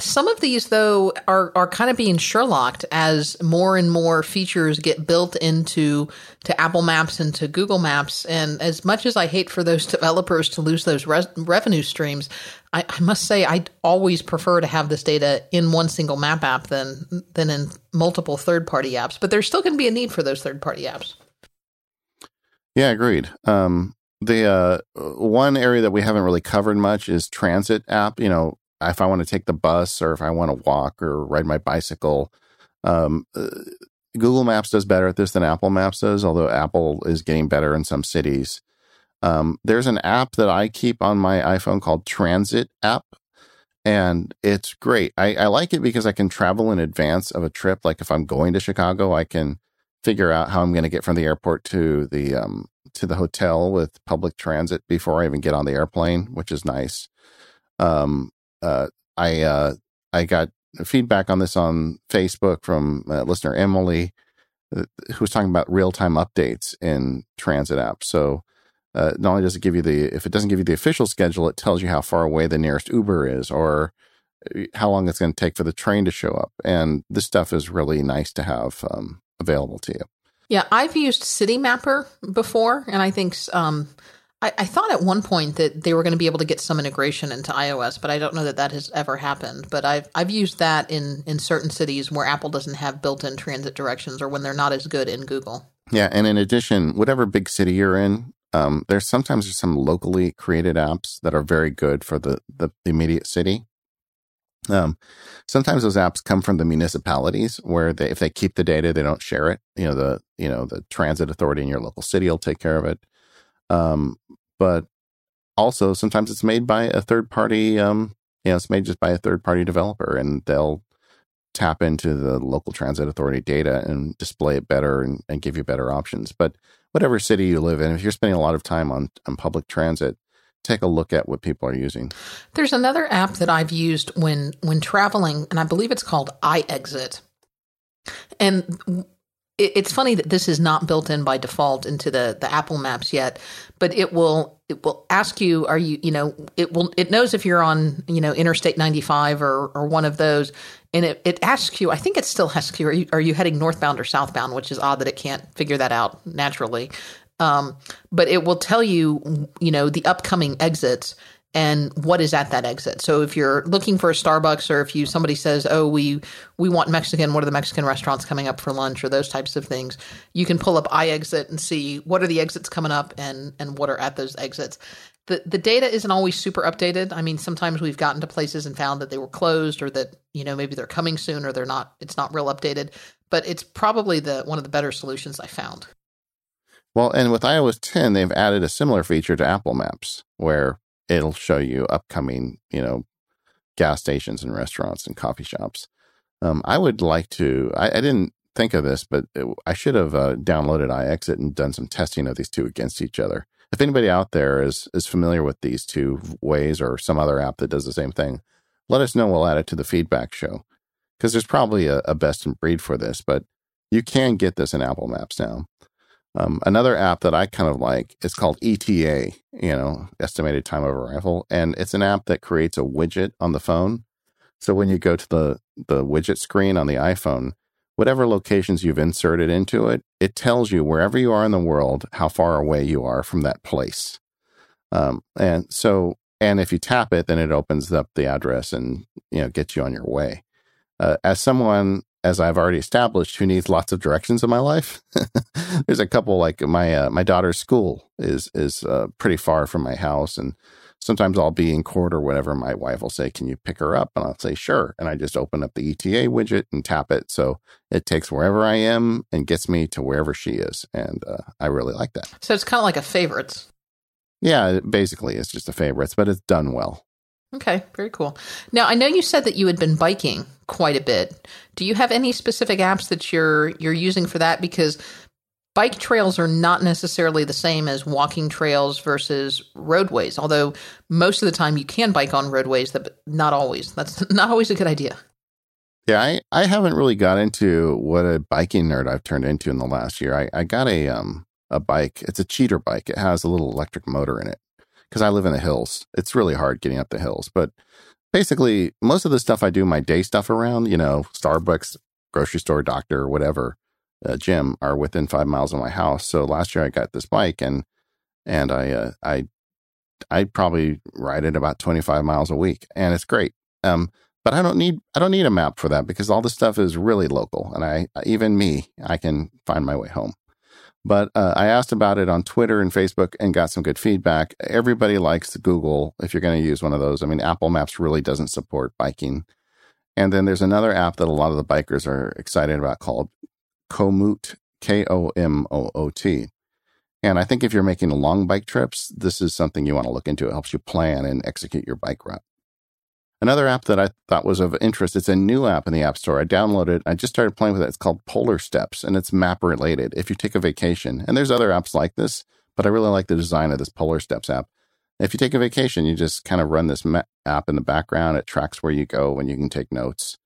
some of these though are are kind of being Sherlocked as more and more features get built into to Apple Maps and to Google Maps. And as much as I hate for those developers to lose those res- revenue streams, I, I must say I always prefer to have this data in one single map app than than in multiple third party apps. But there's still going to be a need for those third party apps. Yeah, agreed. Um, the uh, one area that we haven't really covered much is transit app. You know, if I want to take the bus or if I want to walk or ride my bicycle, um, uh, Google Maps does better at this than Apple Maps does. Although Apple is getting better in some cities. Um, there's an app that I keep on my iPhone called Transit app, and it's great. I, I like it because I can travel in advance of a trip. Like if I'm going to Chicago, I can figure out how I'm going to get from the airport to the um, to the hotel with public transit before I even get on the airplane, which is nice. Um, uh, I uh, I got feedback on this on Facebook from uh, listener Emily, uh, who was talking about real time updates in transit apps. So uh, not only does it give you the if it doesn't give you the official schedule, it tells you how far away the nearest Uber is or uh, how long it's going to take for the train to show up. And this stuff is really nice to have um, available to you. Yeah, I've used Citymapper before, and I think um, I, I, thought at one point that they were going to be able to get some integration into iOS, but I don't know that that has ever happened. But I've I've used that in in certain cities where Apple doesn't have built-in transit directions, or when they're not as good in Google. Yeah, and in addition, whatever big city you're in, um, there's sometimes there's some locally created apps that are very good for the, the, the immediate city. Um, sometimes those apps come from the municipalities where they, if they keep the data, they don't share it. You know, the, you know, the transit authority in your local city will take care of it. Um, but also sometimes it's made by a third party, um, you know, it's made just by a third party developer and they'll tap into the local transit authority data and display it better and, and give you better options. But whatever city you live in, if you're spending a lot of time on, on public transit, take a look at what people are using. There's another app that I've used when when traveling, and I believe it's called iExit. And it's funny that this is not built in by default into the the Apple Maps yet, but it will it will ask you are you you know it will it knows if you're on you know Interstate 95 or or one of those. And it, it asks you I think it still asks you are you are you heading northbound or southbound which is odd that it can't figure that out naturally. Um, but it will tell you you know the upcoming exits and what is at that exit. So if you're looking for a Starbucks or if you somebody says, "Oh, we we want Mexican, what are the Mexican restaurants coming up for lunch?" or those types of things, you can pull up iExit and see what are the exits coming up and and what are at those exits. The the data isn't always super updated. I mean, sometimes we've gotten to places and found that they were closed or that, you know, maybe they're coming soon or they're not it's not real updated, but it's probably the one of the better solutions I found. Well, and with iOS 10, they've added a similar feature to Apple Maps where it'll show you upcoming, you know, gas stations and restaurants and coffee shops. Um, I would like to. I, I, didn't think of this, but it, I should have uh, downloaded iExit and done some testing of these two against each other. If anybody out there is is familiar with these two ways or some other app that does the same thing, let us know. We'll add it to the feedback show because there's probably a, a best in breed for this, but you can get this in Apple Maps now. Um, another app that I kind of like is called ETA, you know, estimated time of arrival, and it's an app that creates a widget on the phone. So when you go to the the widget screen on the iPhone, whatever locations you've inserted into it, it tells you wherever you are in the world how far away you are from that place. Um, and so, and if you tap it, then it opens up the address and you know gets you on your way. Uh, as someone as I've already established, who needs lots of directions in my life. There's a couple like my uh, my daughter's school is is uh, pretty far from my house, and sometimes I'll be in court or whatever. My wife will say, "Can you pick her up?" And I'll say, "Sure." And I just open up the ETA widget and tap it, so it takes wherever I am and gets me to wherever she is, and uh, I really like that. So it's kind of like a favorites. Yeah, basically, it's just a favorites, but it's done well. Okay, very cool. Now, I know you said that you had been biking quite a bit. Do you have any specific apps that you're you're using for that because bike trails are not necessarily the same as walking trails versus roadways, although most of the time you can bike on roadways, but not always. That's not always a good idea. Yeah, I, I haven't really got into what a biking nerd I've turned into in the last year. I, I got a um a bike. It's a cheater bike. It has a little electric motor in it because I live in the hills. It's really hard getting up the hills, but basically most of the stuff I do my day stuff around, you know, Starbucks, grocery store, doctor, whatever, uh, gym are within five miles of my house. So last year I got this bike and and I uh, I I probably ride it about 25 miles a week and it's great. Um, but I don't need I don't need a map for that because all this stuff is really local and I even me I can find my way home. But uh, I asked about it on Twitter and Facebook and got some good feedback. Everybody likes Google if you're going to use one of those. I mean, Apple Maps really doesn't support biking. And then there's another app that a lot of the bikers are excited about called Komoot, K O M O O T. And I think if you're making long bike trips, this is something you want to look into. It helps you plan and execute your bike route. Another app that I thought was of interest, it's a new app in the App Store. I downloaded, it. I just started playing with it. It's called Polarsteps and it's map related. If you take a vacation, and there's other apps like this, but I really like the design of this Polarsteps app. If you take a vacation, you just kind of run this app in the background. It tracks where you go and you can take notes.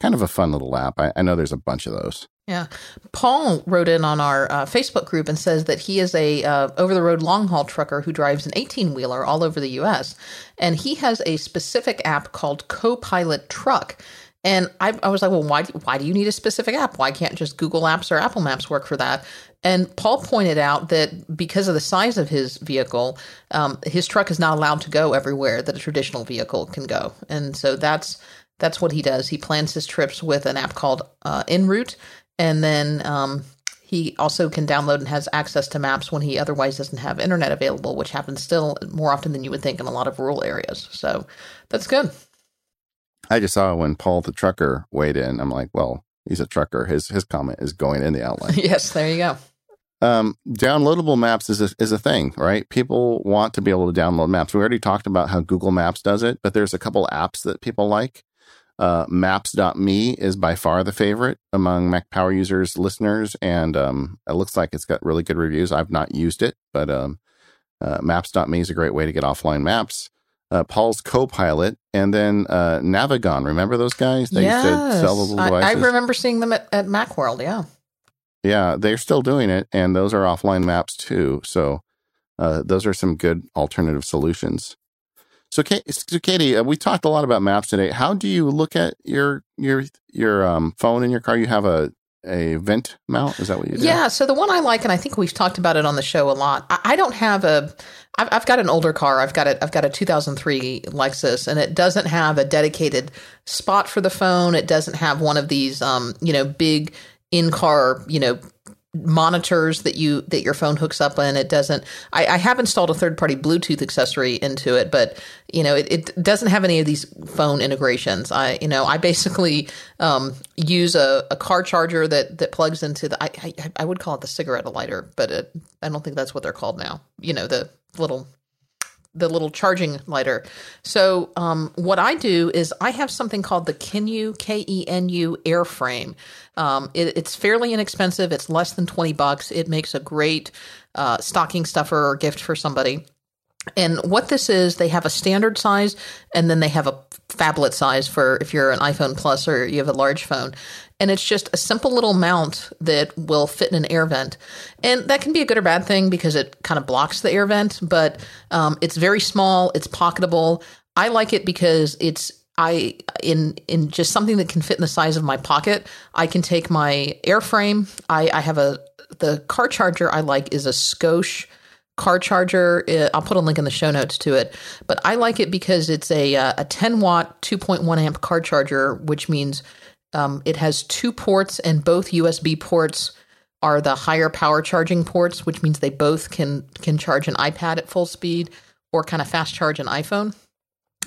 Kind of a fun little app. I, I know there's a bunch of those. Yeah. Paul wrote in on our uh, Facebook group and says that he is a uh, over the road long haul trucker who drives an 18 wheeler all over the US. And he has a specific app called Copilot Truck. And I, I was like, well, why, why do you need a specific app? Why can't just Google Apps or Apple Maps work for that? And Paul pointed out that because of the size of his vehicle, um, his truck is not allowed to go everywhere that a traditional vehicle can go. And so that's that's what he does. He plans his trips with an app called uh, Enroute and then um, he also can download and has access to maps when he otherwise doesn't have internet available, which happens still more often than you would think in a lot of rural areas. So that's good. I just saw when Paul the trucker weighed in. I'm like, well, he's a trucker. His his comment is going in the outline. yes, there you go. Um, downloadable maps is a, is a thing, right? People want to be able to download maps. We already talked about how Google Maps does it, but there's a couple apps that people like. Uh, Maps.me is by far the favorite among Mac Power users, listeners, and um, it looks like it's got really good reviews. I've not used it, but um, uh, Maps.me is a great way to get offline maps. Uh, Paul's Copilot, and then uh, Navigon. Remember those guys? They yes. used to sell the little devices. I, I remember seeing them at, at Macworld. Yeah, yeah, they're still doing it, and those are offline maps too. So uh, those are some good alternative solutions. So, so Katie, uh, we talked a lot about maps today. How do you look at your your your um, phone in your car? You have a a vent mount. Is that what you do? Yeah. So the one I like, and I think we've talked about it on the show a lot. I, I don't have a. I've, I've got an older car. I've got a. I've got a 2003 Lexus, and it doesn't have a dedicated spot for the phone. It doesn't have one of these, um, you know, big in car, you know, monitors that you that your phone hooks up and it doesn't I, I have installed a third party bluetooth accessory into it but you know it, it doesn't have any of these phone integrations. I you know i basically um, use a, a car charger that that plugs into the I, I, I would call it the cigarette lighter but it, i don't think that's what they're called now. You know the little the little charging lighter. So um, what I do is I have something called the Kenu K E N U airframe. Um, it, it's fairly inexpensive. It's less than twenty bucks. It makes a great uh, stocking stuffer or gift for somebody. And what this is, they have a standard size and then they have a phablet size for if you're an iPhone Plus or you have a large phone. And it's just a simple little mount that will fit in an air vent. And that can be a good or bad thing because it kind of blocks the air vent, but um, it's very small, it's pocketable. I like it because it's I in in just something that can fit in the size of my pocket. I can take my airframe. I, I have a the car charger I like is a Scosche car charger. I'll put a link in the show notes to it. But I like it because it's a uh, a 10 watt 2.1 amp car charger, which means um, it has two ports and both USB ports are the higher power charging ports, which means they both can can charge an iPad at full speed or kind of fast charge an iPhone.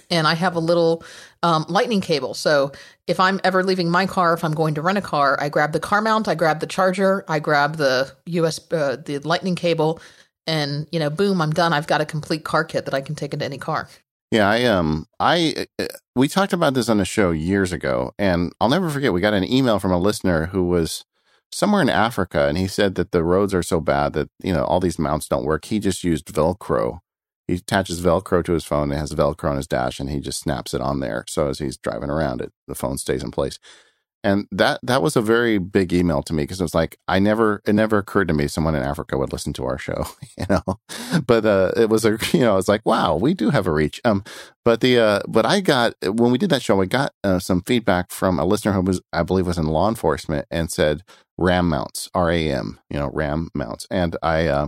And I have a little um, lightning cable. So if I'm ever leaving my car, if I'm going to rent a car, I grab the car mount, I grab the charger, I grab the US uh, the lightning cable, and you know, boom, I'm done. I've got a complete car kit that I can take into any car. Yeah, I um, I uh, we talked about this on the show years ago, and I'll never forget. We got an email from a listener who was somewhere in Africa, and he said that the roads are so bad that you know all these mounts don't work. He just used Velcro. He attaches Velcro to his phone. It has Velcro on his dash, and he just snaps it on there. So as he's driving around, it the phone stays in place. And that that was a very big email to me because it was like I never it never occurred to me someone in Africa would listen to our show, you know. But uh, it was a you know it's like wow we do have a reach. Um, but the uh, but I got when we did that show we got uh, some feedback from a listener who was I believe was in law enforcement and said RAM mounts R A M you know RAM mounts and I uh,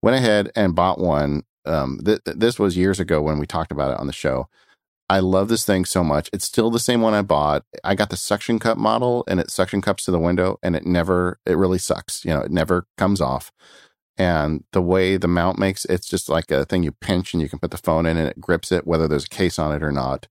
went ahead and bought one. Um, th- this was years ago when we talked about it on the show I love this thing so much. It's still the same one I bought. I got the suction cup model and it suction cups to the window and it never, it really sucks. You know, it never comes off. And the way the mount makes it's just like a thing you pinch and you can put the phone in and it grips it, whether there's a case on it or not.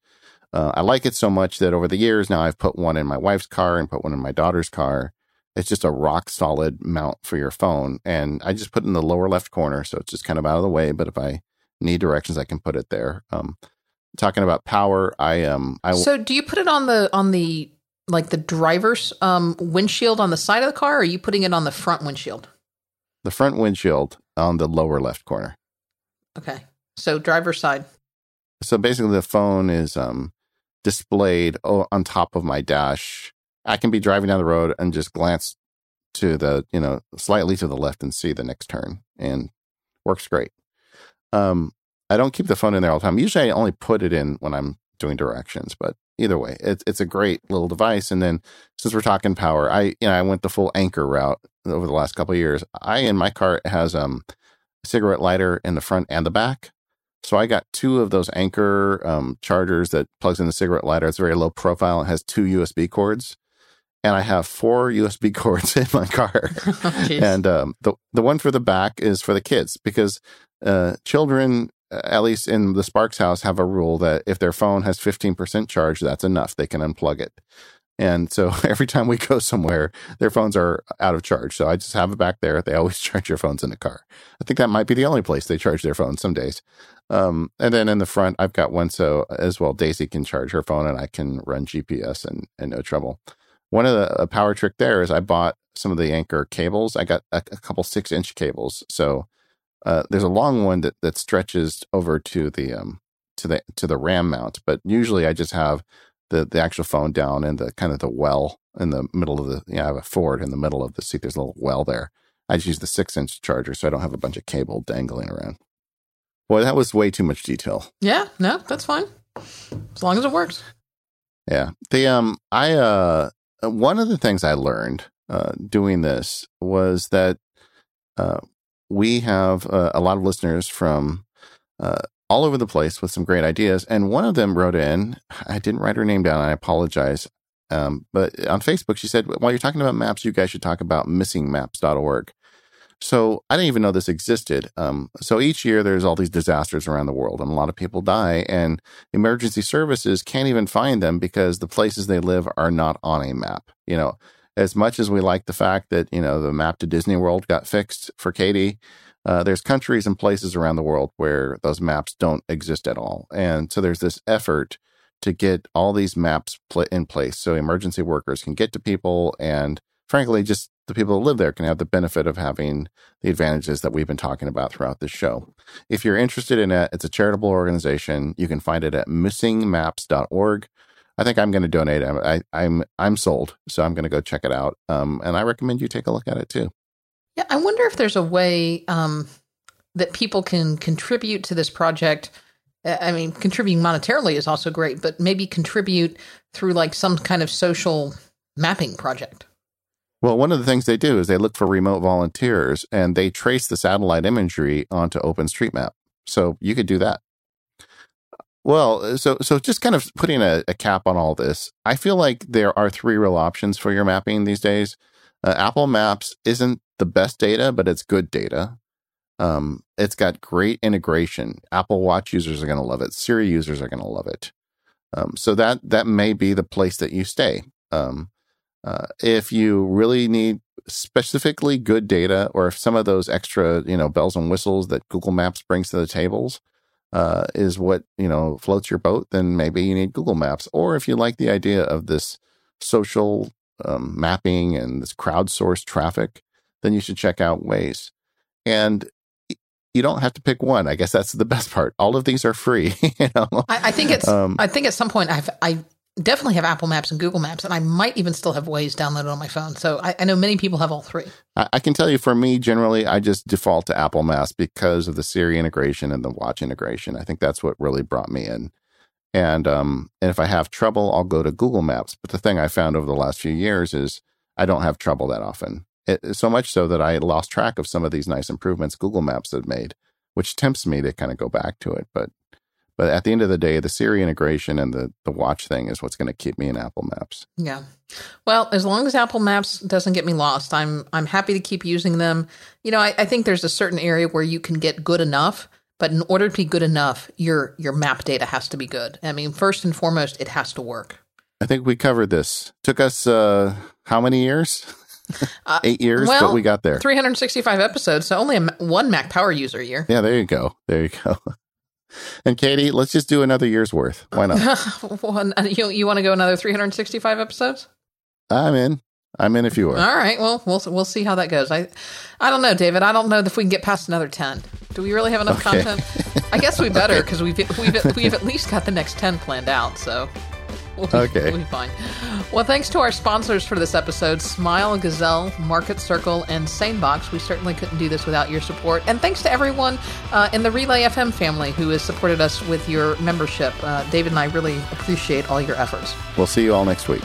Uh, I like it so much that over the years now I've put one in my wife's car and put one in my daughter's car. It's just a rock solid mount for your phone. And I just put it in the lower left corner. So it's just kind of out of the way. But if I need directions, I can put it there. Um, talking about power, I um I So do you put it on the on the like the driver's um windshield on the side of the car or are you putting it on the front windshield? The front windshield on the lower left corner. Okay. So driver's side. So basically the phone is um displayed on top of my dash. I can be driving down the road and just glance to the, you know, slightly to the left and see the next turn and works great. Um I don't keep the phone in there all the time. Usually I only put it in when I'm doing directions, but either way, it's it's a great little device. And then since we're talking power, I you know I went the full Anker route over the last couple of years. I in my car has um a cigarette lighter in the front and the back. So I got two of those Anker um, chargers that plugs in the cigarette lighter. It's very low profile. It has two USB cords, and I have four USB cords in my car. oh, and um, the the one for the back is for the kids because uh, children at least in the Sparks house, have a rule that if their phone has 15% charge, that's enough. They can unplug it. And so every time we go somewhere, their phones are out of charge. So I just have it back there. They always charge your phones in the car. I think that might be the only place they charge their phones some days. Um, and then in the front, I've got one so as well. Daisy can charge her phone and I can run GPS and, and no trouble. One of the power trick there is I bought some of the Anker cables. I got a, a couple six inch cables. So uh, there's a long one that, that stretches over to the um to the to the RAM mount, but usually I just have the the actual phone down in the kind of the well in the middle of the. Yeah, I have a Ford in the middle of the seat. There's a little well there. I just use the six inch charger, so I don't have a bunch of cable dangling around. Boy, that was way too much detail. Yeah, no, that's fine. As long as it works. Yeah. The um I uh one of the things I learned uh doing this was that uh we have uh, a lot of listeners from uh, all over the place with some great ideas. And one of them wrote in, I didn't write her name down, I apologize. Um, but on Facebook, she said, while you're talking about maps, you guys should talk about missingmaps.org. So I didn't even know this existed. Um, so each year there's all these disasters around the world and a lot of people die and emergency services can't even find them because the places they live are not on a map. You know, as much as we like the fact that you know the map to Disney World got fixed for Katie, uh, there's countries and places around the world where those maps don't exist at all, and so there's this effort to get all these maps pl- in place so emergency workers can get to people, and frankly, just the people who live there can have the benefit of having the advantages that we've been talking about throughout this show. If you're interested in it, it's a charitable organization. You can find it at missingmaps.org. I think I'm going to donate. I'm I, am I'm, I'm sold, so I'm going to go check it out. Um, and I recommend you take a look at it too. Yeah, I wonder if there's a way um, that people can contribute to this project. I mean, contributing monetarily is also great, but maybe contribute through like some kind of social mapping project. Well, one of the things they do is they look for remote volunteers and they trace the satellite imagery onto OpenStreetMap. So you could do that. Well, uh, so so just kind of putting a, a, cap on all this, I feel like there are three real options for your mapping these days. Uh, Apple Maps isn't the best data, but it's good data. Um, it's got great integration. Apple Watch users are going to love it. Siri users are going to love it. Um, so that that may be the place that you stay. Um, uh, if you really need specifically good data, or if some of those extra you know bells and whistles that Google Maps brings to the tables uh, is what you know floats your boat, then maybe you need Google Maps. Or if you like the idea of this social um, mapping and this crowdsourced traffic, then you should check out Waze. And you don't have to pick one. I guess that's the best part. All of these are free. you know, I, I think it's. Um, I think at some point I've I definitely have Apple Maps and Google Maps, and I might even still have Waze downloaded on my phone. So I, I know many people have all three. I, I can tell you for me, generally, I just default to Apple Maps because of the Siri integration and the watch integration. I think that's what really brought me in. And um, and if I have trouble, I'll go to Google Maps. But the thing I found over the last few years is I don't have trouble that often. It, so much so that I lost track of some of these nice improvements Google Maps had made, which tempts me to kind of go back to it. But but at the end of the day, the Siri integration and the, the watch thing is what's going to keep me in Apple Maps. Yeah. Well, as long as Apple Maps doesn't get me lost, I'm I'm happy to keep using them. You know, I, I think there's a certain area where you can get good enough, but in order to be good enough, your your map data has to be good. I mean, first and foremost, it has to work. I think we covered this. Took us uh, how many years? Uh, Eight years, well, but we got there. 365 episodes, so only a, one Mac Power user a year. Yeah, there you go. There you go. And Katie, let's just do another year's worth. Why not? well, uh, you you want to go another 365 episodes? I'm in. I'm in if you are. All right. Well, we'll we'll see how that goes. I I don't know, David. I don't know if we can get past another 10. Do we really have enough okay. content? I guess we better because okay. we've we've we've at least got the next 10 planned out. So We'll okay. We'll be fine. Well, thanks to our sponsors for this episode Smile, Gazelle, Marketcircle, and SaneBox. We certainly couldn't do this without your support. And thanks to everyone uh, in the Relay FM family who has supported us with your membership. Uh, David and I really appreciate all your efforts. We'll see you all next week.